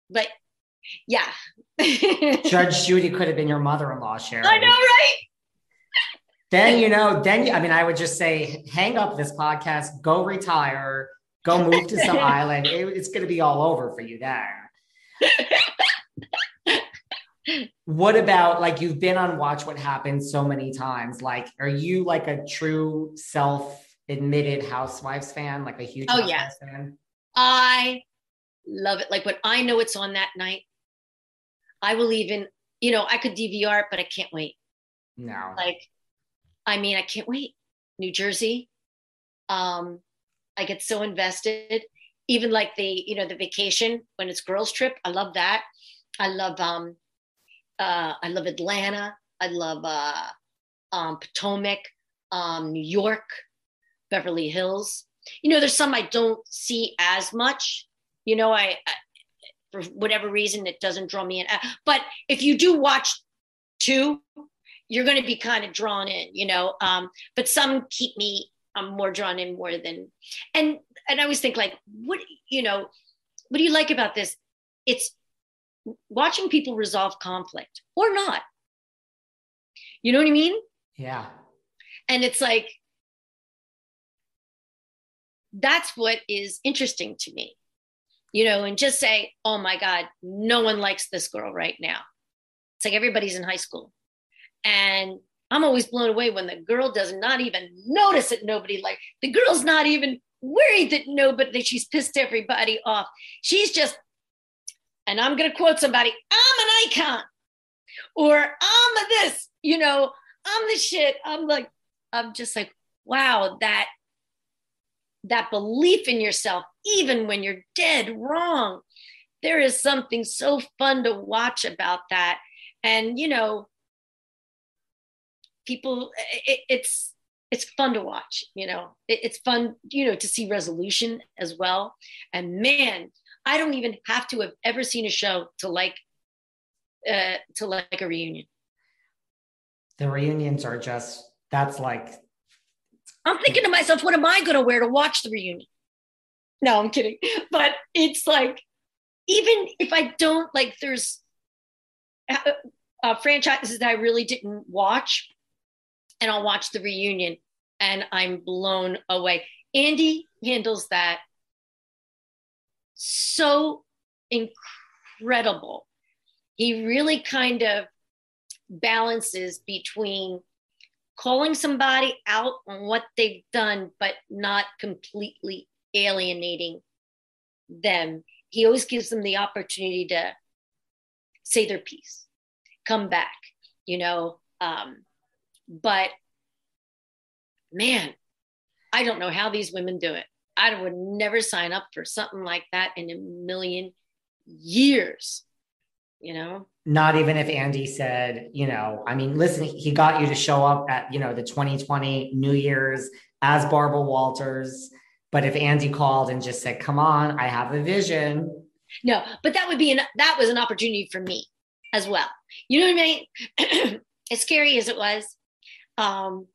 but yeah. Judge Judy could have been your mother-in-law, Sharon. I know, right? Then, you know, then, I mean, I would just say, hang up this podcast, go retire, go move to some island. It, it's going to be all over for you there. what about like you've been on Watch What Happens so many times? Like, are you like a true self admitted Housewives fan, like a huge oh yeah fan? I love it. Like when I know it's on that night, I will even, you know, I could DVR it, but I can't wait. No. Like, I mean, I can't wait. New Jersey. Um, I get so invested. Even like the, you know, the vacation when it's girls' trip. I love that. I love um uh I love Atlanta. I love uh um Potomac, um, New York, Beverly Hills. You know, there's some I don't see as much. You know, I, I for whatever reason it doesn't draw me in. Uh, but if you do watch two, you're going to be kind of drawn in. You know, um, but some keep me. I'm more drawn in more than, and and I always think like, what you know, what do you like about this? It's watching people resolve conflict or not. You know what I mean? Yeah. And it's like that's what is interesting to me you know and just say oh my god no one likes this girl right now. It's like everybody's in high school. And i'm always blown away when the girl does not even notice that nobody like the girl's not even worried that nobody that she's pissed everybody off. She's just and i'm to quote somebody i'm an icon or i'm this you know i'm the shit. I'm like i'm just like wow that that belief in yourself, even when you're dead wrong. There is something so fun to watch about that. And, you know, people, it, it's, it's fun to watch, you know, it, it's fun, you know, to see resolution as well. And man, I don't even have to have ever seen a show to like, uh, to like a reunion. The reunions are just, that's like I'm thinking to myself, what am I going to wear to watch the reunion? No, I'm kidding. But it's like, even if I don't like, there's uh, uh, franchises that I really didn't watch, and I'll watch the reunion, and I'm blown away. Andy handles that so incredible. He really kind of balances between calling somebody out on what they've done, but not completely alienating them. He always gives them the opportunity to say their piece, come back, you know. Um, but man, I don't know how these women do it. I would never sign up for something like that in a million years, you know? not even if Andy said, you know, I mean, listen, he got you to show up at, you know, the 2020 New Year's as Barbara Walters. But if Andy called and just said, come on, I have a vision. No, but that would be an, that was an opportunity for me as well. You know what I mean? as scary as it was, um,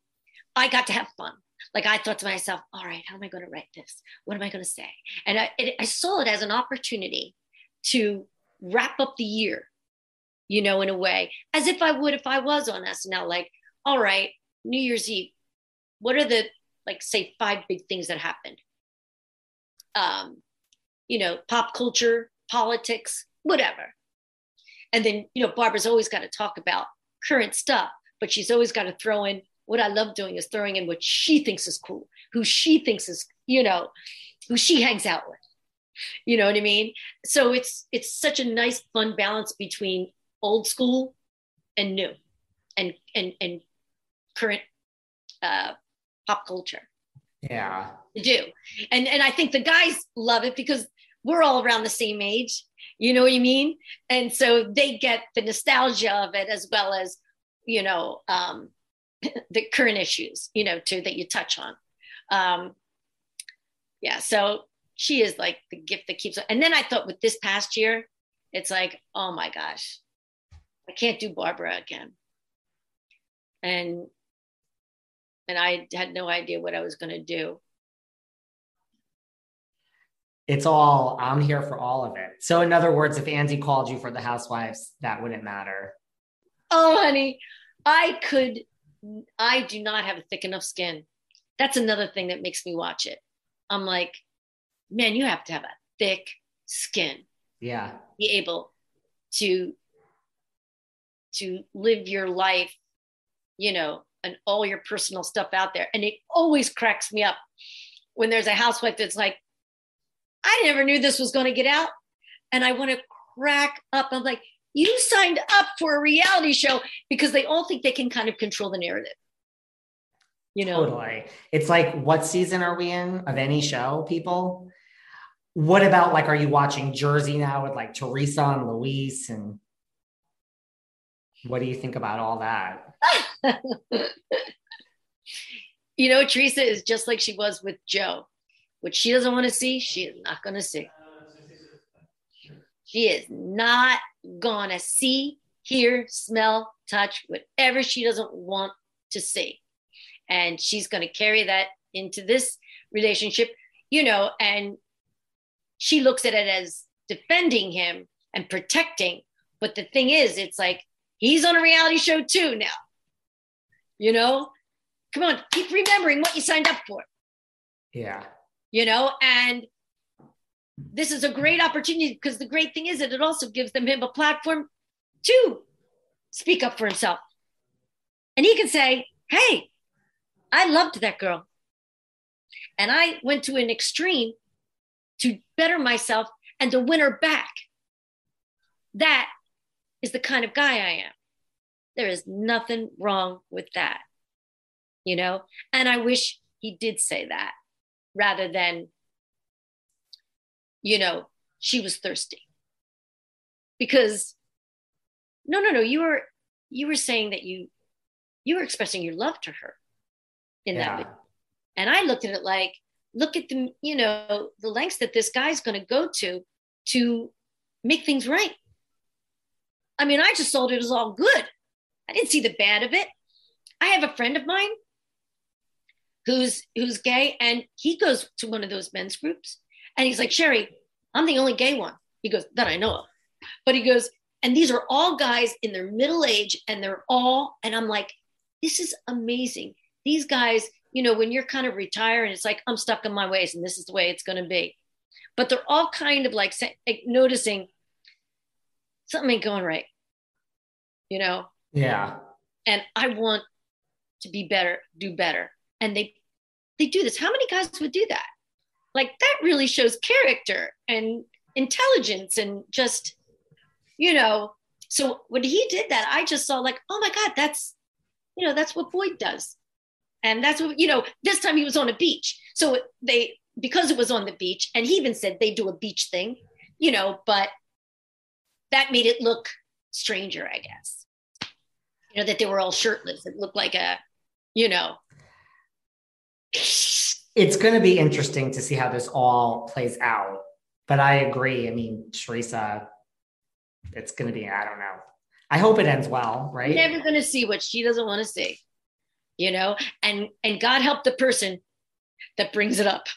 I got to have fun. Like I thought to myself, all right, how am I going to write this? What am I going to say? And I, it, I saw it as an opportunity to wrap up the year you know, in a way, as if I would if I was on SNL. Like, all right, New Year's Eve, what are the like say five big things that happened? Um, you know, pop culture, politics, whatever. And then, you know, Barbara's always got to talk about current stuff, but she's always got to throw in what I love doing is throwing in what she thinks is cool, who she thinks is, you know, who she hangs out with. You know what I mean? So it's it's such a nice fun balance between old school and new and and and current uh pop culture Yeah. to do. And and I think the guys love it because we're all around the same age. You know what I mean? And so they get the nostalgia of it as well as, you know, um, the current issues, you know, too that you touch on. Um, yeah, so she is like the gift that keeps. And then I thought with this past year, it's like, oh my gosh, I can't do Barbara again. And and I had no idea what I was going to do. It's all, I'm here for all of it. So, in other words, if Andy called you for the housewives, that wouldn't matter. Oh, honey, I could, I do not have a thick enough skin. That's another thing that makes me watch it. I'm like, man, you have to have a thick skin, Yeah. be able to to live your life, you know, and all your personal stuff out there. And it always cracks me up when there's a housewife that's like, I never knew this was going to get out. And I want to crack up. I'm like, you signed up for a reality show because they all think they can kind of control the narrative. You know, Totally. It's like, what season are we in of any show, people? What about like, are you watching Jersey now with like Teresa and Luis? And what do you think about all that? you know, Teresa is just like she was with Joe. What she doesn't want to see, she is not going to see. She is not going to see, hear, smell, touch, whatever she doesn't want to see. And she's going to carry that into this relationship, you know, and she looks at it as defending him and protecting. But the thing is, it's like he's on a reality show too now. You know, come on, keep remembering what you signed up for Yeah. you know and this is a great opportunity because the great thing is that it also gives them him a platform to speak up for himself and he can say hey i loved that girl and i went to an extreme to better myself and to win her back. That is the kind of guy i am. There is nothing wrong with that you know? And i wish he did say that rather than you know she was thirsty. Because no no no you were you were saying that you you were expressing your love to her in that video. and i looked at it like look at the you know the lengths that this guy's going to go to to make things right. I mean i just thought it as all good. I didn't see the bad of it. I have a friend of mine who's who's gay and he goes to one of those men's groups and he's like Cheri i'm the only gay one. He goes that i know of. But he goes and these are all guys in their middle age and they're all and i'm like this is amazing. These guys you know when you're kind of retiring, it's like i'm stuck in my ways and this is the way it's going to be but they're all kind of like, like noticing something ain't going right you know Yeah. and I want to be better, do better. And they they do this. How many guys would do that? Like that really shows character and intelligence and just, you know. So when he did that, I just saw like, oh my God, that's you know, that's what Boyd does. And that's what, you know, this time he was on a beach. So they because it was on the beach, and he even said they do a beach thing, you know, but that made it look stranger, I guess you know, that they were all shirtless. It looked like a, you know, It's going to be interesting to see how this all plays out. But I agree. I mean, Teresa, it's going to be, I don't know. I hope it ends well, right? You're never going to see what she doesn't want to see, you know, and, and God help the person that brings it up.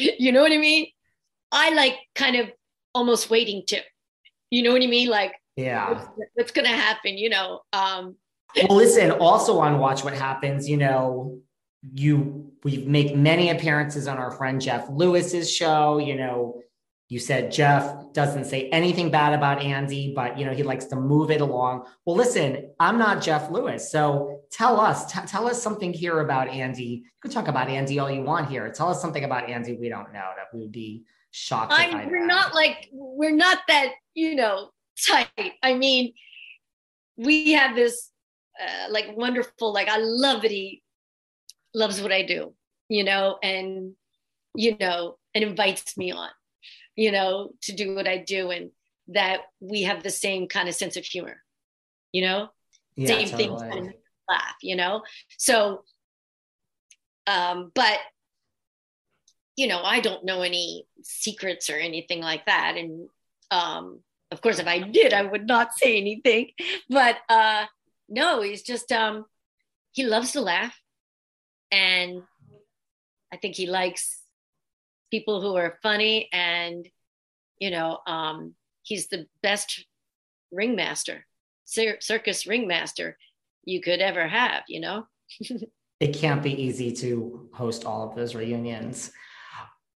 You know what I mean? I like kind of almost waiting to, you know what I mean? Like, Yeah. what's, what's going to happen, you know? Um, Well, listen, also on Watch What Happens, you know, you we make many appearances on our friend Jeff Lewis's show. You know, You said Jeff doesn't say anything bad about Andy, but you know he likes to move it along. Well, listen, I'm not Jeff Lewis, so tell us, t- tell us something here about Andy. You can talk about Andy all you want here. Tell us something about Andy we don't know that we would be shocked. I'm, we're not like we're not that you know tight. I mean, we have this uh, like wonderful like I love that he loves what I do, you know, and you know, and invites me on you know, to do what I do and that we have the same kind of sense of humor, you know, yeah, same totally. thing, kind of laugh, you know? So, um, but, you know, I don't know any secrets or anything like that. And, um, of course, if I did, I would not say anything, but, uh, no, he's just, um, he loves to laugh and I think he likes people who are funny and you know um, he's the best ringmaster cir- circus ringmaster you could ever have you know? It can't be easy to host all of those reunions.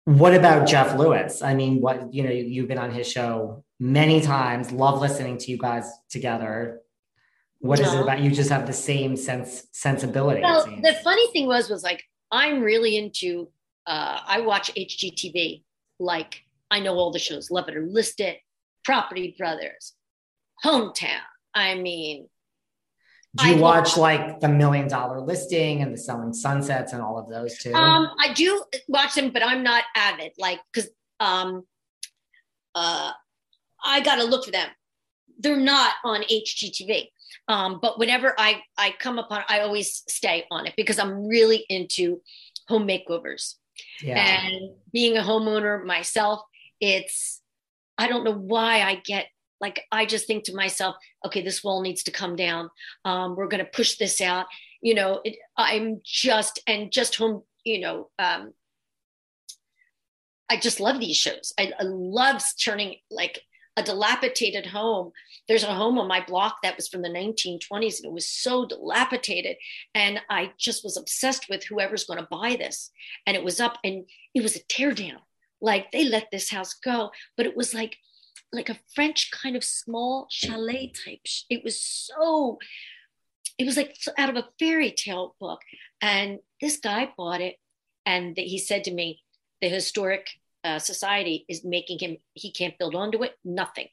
What about jeff lewis? I mean what you know you've been on his show many times love listening to you guys together. What no. is it about you just have the same sense sensibility well the funny thing was was like i'm really into uh, I watch HGTV. Like I know all the shows. Love It or List It, Property Brothers, Hometown. I mean, do you I watch like the Million Dollar Listing and the Selling Sunsets and all of those too? Um, I do watch them, but I'm not avid. Like, because um, uh, I got to look for them. They're not on HGTV. Um, but whenever I I come upon, I always stay on it because I'm really into home makeovers. Yeah. And being a homeowner myself, it's, I don't know why I get like, I just think to myself, okay, this wall needs to come down. Um, we're going to push this out. You know, it, I'm just, and just home, you know, um, I just love these shows. I, I love turning like a dilapidated home. There's a home on my block that was from the 1920s and it was so dilapidated. And I just was obsessed with whoever's going to buy this. And it was up and it was a teardown. Like they let this house go, but it was like, like a French kind of small chalet type. It was so, it was like out of a fairy tale book. And this guy bought it and he said to me, the historic uh, society is making him he can't build onto it nothing.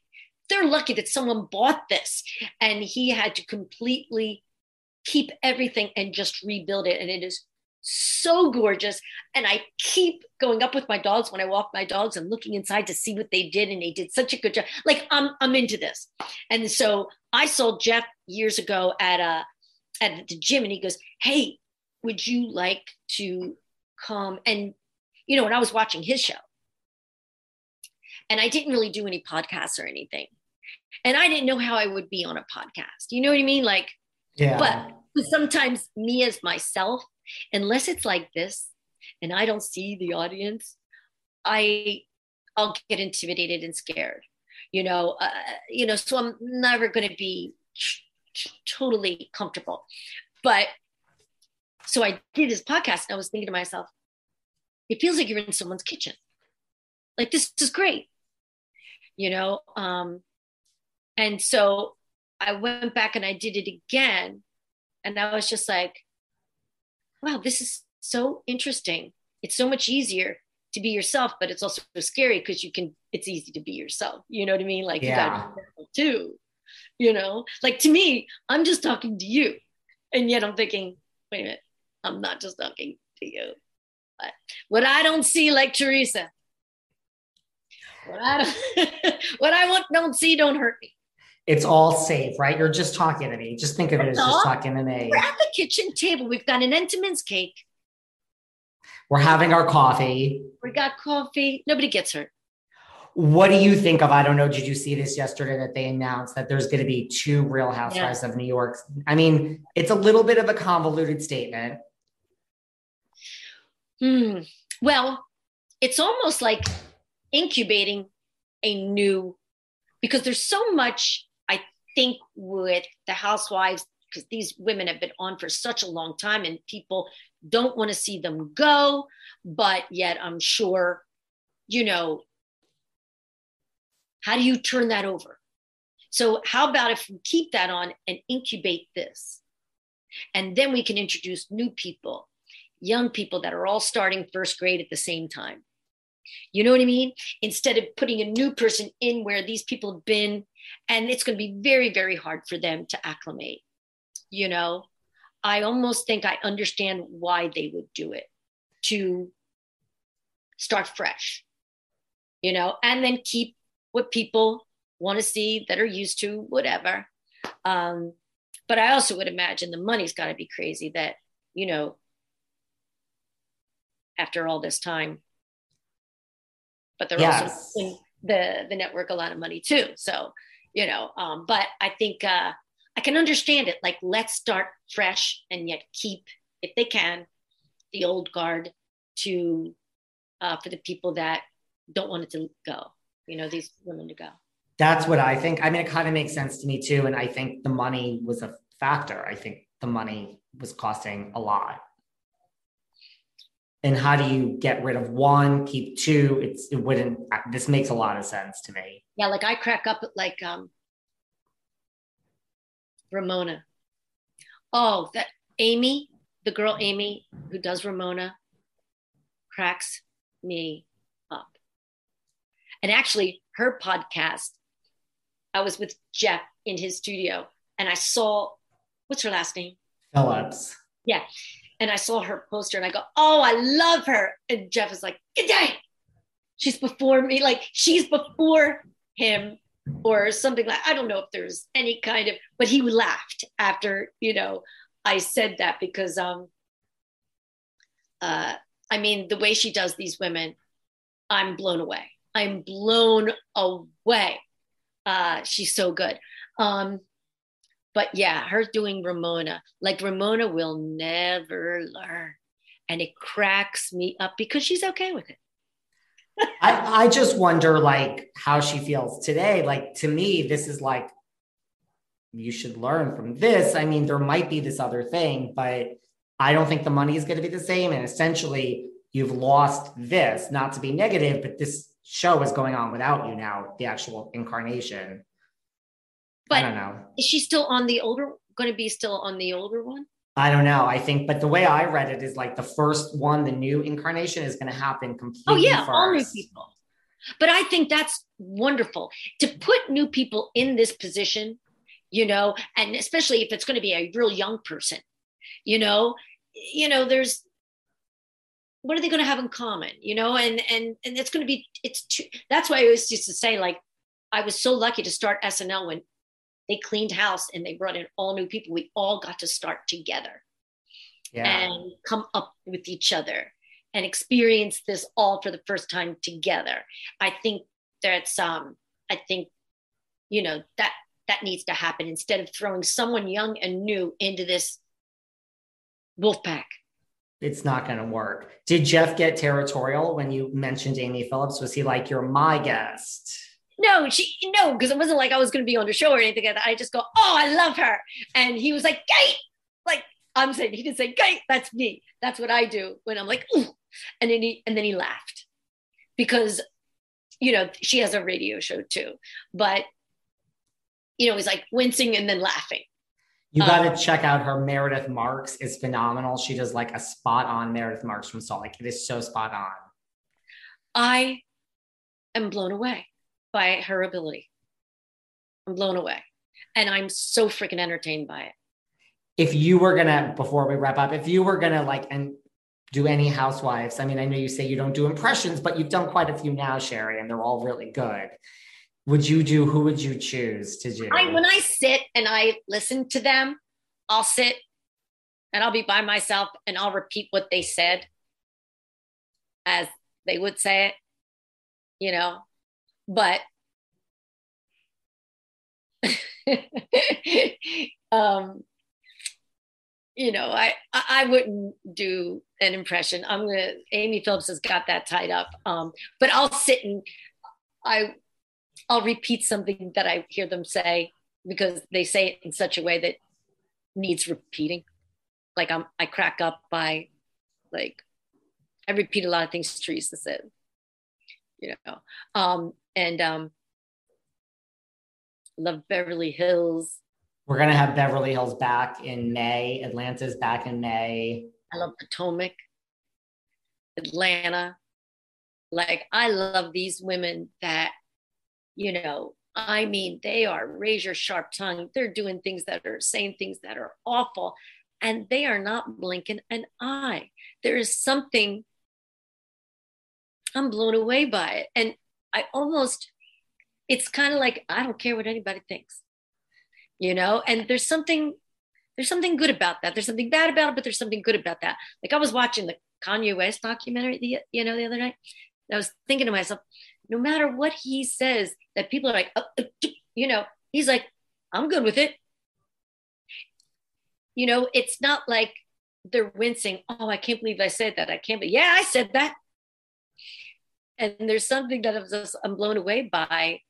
They're lucky that someone bought this and he had to completely keep everything and just rebuild it and it is so gorgeous. And i keep going up with my dogs when i walk my dogs and looking inside to see what they did and they did such a good job. Like i'm i'm into this. And so i saw jeff years ago at a uh, at the gym and he goes hey would you like to come? And you know when i was watching his show and I didn't really do any podcasts or anything. And I didn't know how I would be on a podcast. You know what I mean? Like, yeah. But sometimes me as myself, unless it's like this and I don't see the audience, I I'll get intimidated and scared. You know, uh, you know, so I'm never going to be totally comfortable. But so I did this podcast and I was thinking to myself, it feels like you're in someone's kitchen. Like this is great you know um and so i went back and i did it again. And i was just like wow this is so interesting. It's so much easier to be yourself but it's also scary because you can it's easy to be yourself. You know what i mean? Like yeah. you be too you know? Like to me i'm just talking to you. And yet i'm thinking wait a minute i'm not just talking to you. But what i don't see like teresa what I what I want, don't see, don't hurt me. It's all safe, right? You're just talking to me. Just think of it as just talking to me. We're at the kitchen table. We've got an Entenmann's cake. We're having our coffee. We got coffee. Nobody gets hurt. What do you think of? I don't know. Did you see this yesterday that they announced that there's going to be two Real Housewives yeah. of New York? I mean, it's a little bit of a convoluted statement. Hmm. Well, it's almost like incubating a new because there's so much I think with the housewives because these women have been on for such a long time and people don't want to see them go but yet I'm sure you know How do you turn that over? So, how about if we keep that on and incubate this? And then we can introduce new people, young people that are all starting first grade at the same time. You know what I mean? Instead of putting a new person in where these people have been, and it's going to be very, very hard for them to acclimate. You know, I almost think I understand why they would do it to start fresh, you know, and then keep what people want to see that are used to, whatever. Um, but I also would imagine the money's got to be crazy that, you know, after all this time. But they're yes. also in the the network a lot of money too. So, you know, um, but I think uh, I can understand it. Like, let's start fresh and yet keep, if they can, the old guard to uh, for the people that don't want it to go. You know, these women to go. That's what I think. I mean, it kind of makes sense to me too. And I think the money was a factor. I think the money was costing a lot. And how do you get rid of one, keep two? It's it wouldn't. This makes a lot of sense to me. Yeah, like I crack up at like um Ramona. Oh, that Amy, the girl Amy who does Ramona, cracks me up. And actually, her podcast I was with Jeff in his studio and I saw, what's her last name? Phillips. Yeah. And I saw her poster and I go, oh, I love her. And Jeff is like, good day. She's before me. Like she's before him or something like, I don't know if there's any kind of, but he laughed after, you know, I said that because, um, uh, I mean, the way she does these women, I'm blown away. I'm blown away. Uh, she's so good. Um, but yeah, her doing Ramona, like Ramona will never learn. And it cracks me up because she's okay with it. I, I just wonder like how she feels today. Like to me, this is like you should learn from this. I mean, there might be this other thing, but I don't think the money is going to be the same. And essentially, you've lost this, not to be negative, but this show is going on without you now, the actual incarnation. But I don't know. Is she still on the older, going to be still on the older one? I don't know. I think, but the way I read it is like the first one, the new incarnation is going to happen completely. Oh yeah, first. all new people. But I think that's wonderful to put new people in this position, you know, and especially if it's going to be a real young person, you know, you know, there's what are they going to have in common you know and and and it's going to be it's too, that's why i always used to say like i was so lucky to start snl when they cleaned house and they brought in all new people we all got to start together yeah. and come up with each other and experience this all for the first time together i think that's um i think you know that that needs to happen instead of throwing someone young and new into this wolf pack it's not going to work. Did Jeff get territorial when you mentioned Amy Phillips? Was he like, "You're my guest"? No, she no, because it wasn't like I was going to be on the show or anything like that. I just go, "Oh, I love her," and he was like, "Gate," like I'm saying. He didn't say "Gate." That's me. That's what I do when I'm like, Ooh. and then he and then he laughed because you know she has a radio show too, but you know he's like wincing and then laughing you got to um, check out her Meredith Marks is phenomenal. She does like a spot on Meredith Marks from Salt Lake. It is so spot on. I am blown away by her ability. I'm blown away. And I'm so freaking entertained by it. If you were gonna, before we wrap up, if you were gonna like and do any housewives, I mean, I know you say you don't do impressions, but you've done quite a few now, Cheri, and they're all really good would you do? Who would you choose to do? I, when I sit and I listen to them, I'll sit and I'll be by myself and I'll repeat what they said as they would say it, you know. But um, you know, I I wouldn't do an impression. I'm gonna. Amy Phillips has got that tied up. Um, but I'll sit and I I'll repeat something that I hear them say because they say it in such a way that needs repeating. Like I'm, I crack up by, like, I repeat a lot of things Teresa said, you know, um, and um, Love Beverly Hills. We're gonna have Beverly Hills back in May. Atlanta's back in May. I love Potomac, Atlanta. Like I love these women that, you know, I mean, they are razor sharp tongue. They're doing things that are saying things that are awful, and they are not blinking an eye. There is something I'm blown away by it. And I almost, it's kind of like, I don't care what anybody thinks, you know? And there's something, there's something good about that. There's something bad about it, but there's something good about that. Like I was watching the Kanye West documentary, the, you know, the other night. I was thinking to myself, no matter what he says, that people are like, oh, uh, you know, he's like, I'm good with it. You know, it's not like they're wincing. Oh, I can't believe I said that. I can't, but yeah, I said that and there's something that I'm just I'm blown away by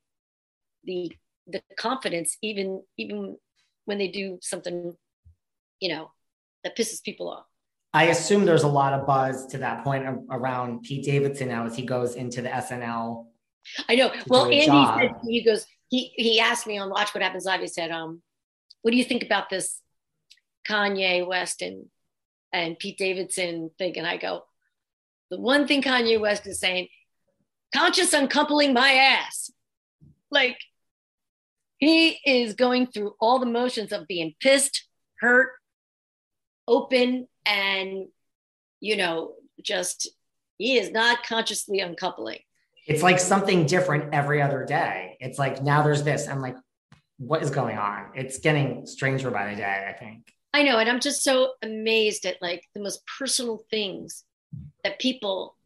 the the confidence even even when they do something you know that pisses people off I assume there's a lot of buzz to that point around Pete Davidson now as he goes into the SNL. I know. Well, Andy job. said he goes. He he asked me on Watch What Happens Live. He said, "Um, what do you think about this Kanye West and and Pete Davidson thing?" And I go, "The one thing Kanye West is saying conscious uncoupling my ass. Like he is going through all the motions of being pissed, hurt, open, and, you know, just he is not consciously uncoupling. It's like something different every other day. It's like now there's this. I'm like, what is going on? It's getting stranger by the day, I think. I know. And I'm just so amazed at like the most personal things that people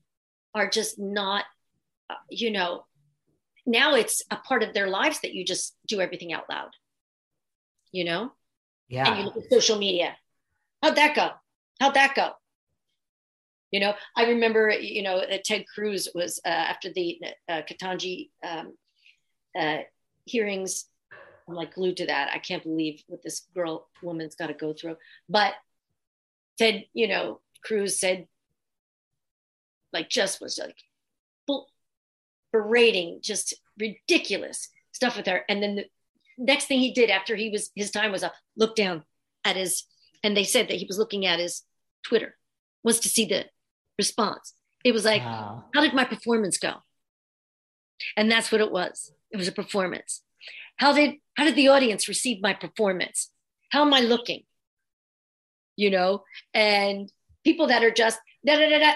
are just not you know, now it's a part of their lives that you just do everything out loud, you know? Yeah. And you look at social media. How'd that go? How'd that go? You know, I remember, you know, Ted Cruz was uh, after the uh, Ketanji um, uh, hearings. I'm like glued to that. I can't believe what this girl, woman's got to go through. But Ted, you know, Cruz said, like, just was like, berating, just ridiculous stuff with her. And then the next thing he did after he was his time was up, look down at his, and they said that he was looking at his Twitter, wants to see the response. It was like, wow. how did my performance go? And that's what it was. It was a performance. How did how did the audience receive my performance? How am I looking? You know, and people that are just da da da da.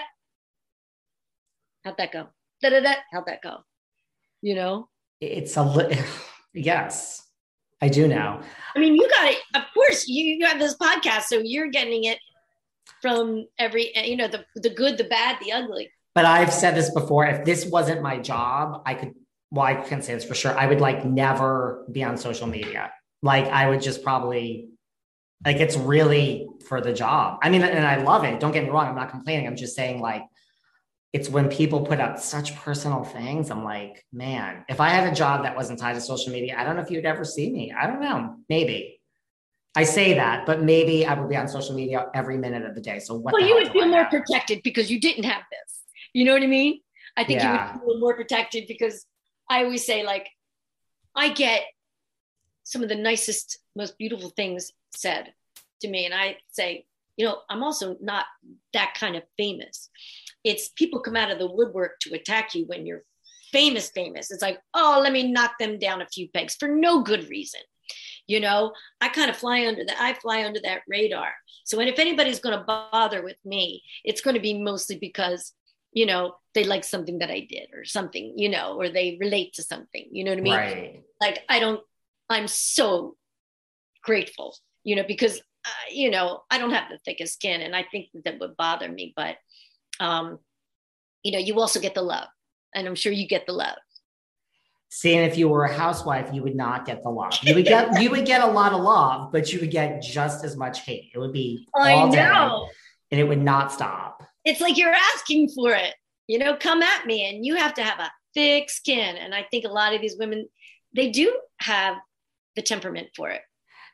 How'd that go? Da da da. How'd that go? You know? It's a li- yes, I do now. I mean, you got it. Of course, you, you have this podcast, so you're getting it from every, you know, the the good, the bad, the ugly. But I've said this before. If this wasn't my job, I could. Well, I can say this for sure. I would like never be on social media. Like I would just probably like it's really for the job. I mean, and I love it. Don't get me wrong. I'm not complaining. I'm just saying like it's when people put out such personal things. I'm like, man, if I had a job that wasn't tied to social media, I don't know if you'd ever see me. I don't know. Maybe. I say that, but maybe I would be on social media every minute of the day. So what? Well, you would feel more have? protected because you didn't have this. You know what I mean? I think yeah. you would feel more protected because I always say, like, I get some of the nicest, most beautiful things said to me, and I say, you know, I'm also not that kind of famous it's people come out of the woodwork to attack you when you're famous, famous. It's like, oh, let me knock them down a few pegs for no good reason. You know, I kind of fly under that. I fly under that radar. So, and if anybody's going to bother with me, it's going to be mostly because, you know, they like something that I did or something, you know, or they relate to something. You know what I mean? Right. Like, I don't, I'm so grateful, you know, because, uh, you know, I don't have the thickest skin and I think that, would bother me, but um, you know, you also get the love. And I'm sure you get the love. Seeing if you were a housewife, you would not get the love. You would get you would get a lot of love, but you would get just as much hate. It would be I know. and it would not stop. It's like you're asking for it. You know, come at me, and you have to have a thick skin. And I think a lot of these women, they do have the temperament for it.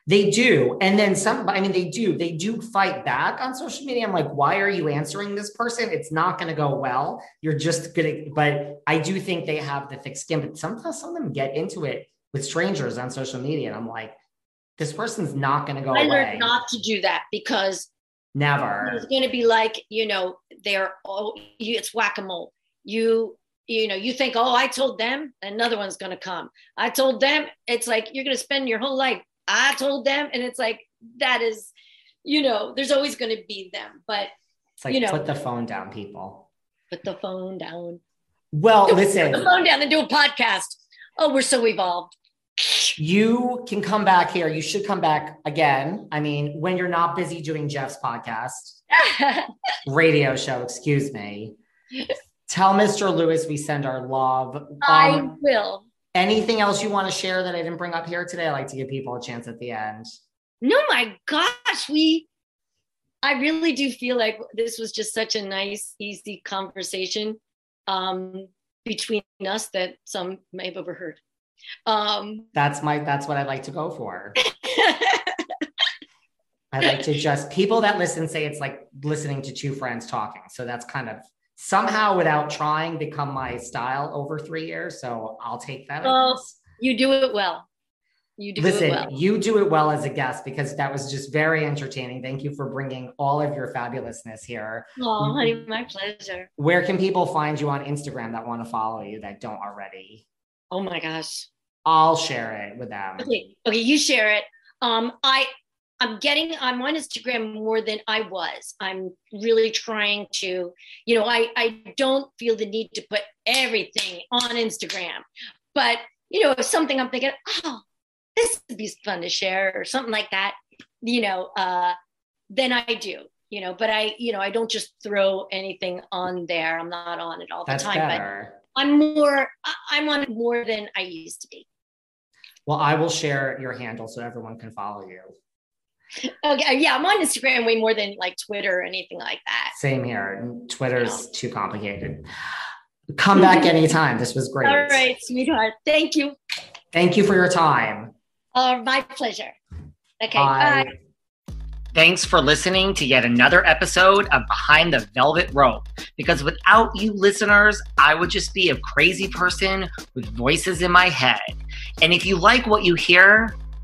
They do. And then some, I mean, they do, they do fight back on social media. I'm like, why are you answering this person? It's not going to go well. You're just going to, but I do think they have the thick skin, but sometimes some of them get into it with strangers on social media. And I'm like, this person's not going to go I away. learned not to do that because Never. it's going to be like you know they're oh you, it's whack-a-mole you you know you think oh i told them another one's going to come i told them it's like you're going to spend your whole life i told them and it's like that is you know there's always going to be them but It's like you know put the phone down, people. put the phone down Well, put listen, Put the phone down and do a podcast oh we're so evolved you can come back here. You should come back again. I mean, when you're not busy doing Jeff's podcast, radio show, excuse me. Tell Mr. Lewis we send our love. i Um, will anything else you want to share that I didn't bring up here today? I like to give people a chance at the end. no my gosh we i really do feel like this was just such a nice easy conversation um between us that some may have overheard um That's my that's what I like to go for. I like to just people that listen say it's like listening to two friends talking. So that's kind of somehow without trying become my style over three years. So I'll take that. Well you do it well you do Listen, it well you do it well as a guest because that was just very entertaining. Thank you for bringing all of your fabulousness here. oh honey my pleasure Where can people find you on Instagram that want to follow you that don't already? oh my gosh I'll share it with them. okay okay you share it um i i'm getting i'm on instagram more than i was. I'm really trying to you know i i don't feel the need to put everything on instagram. But you know if something i'm thinking oh this would be fun to share or something like that you know uh then i do you know. But i you know i don't just throw anything on there. I'm not on it all the That's time better. but i'm more i'm on it more than i used to be. Well, I will share your handle so everyone can follow you. Okay, yeah, I'm on Instagram way more than like Twitter or anything like that. Same here. Twitter's too complicated. Come back anytime. This was great. All right, sweetheart. Thank you. Thank you for your time. Uh, my pleasure. Okay, Bye. bye. Thanks for listening to yet another episode of Behind the Velvet Rope. Because without you listeners, I would just be a crazy person with voices in my head. And if you like what you hear,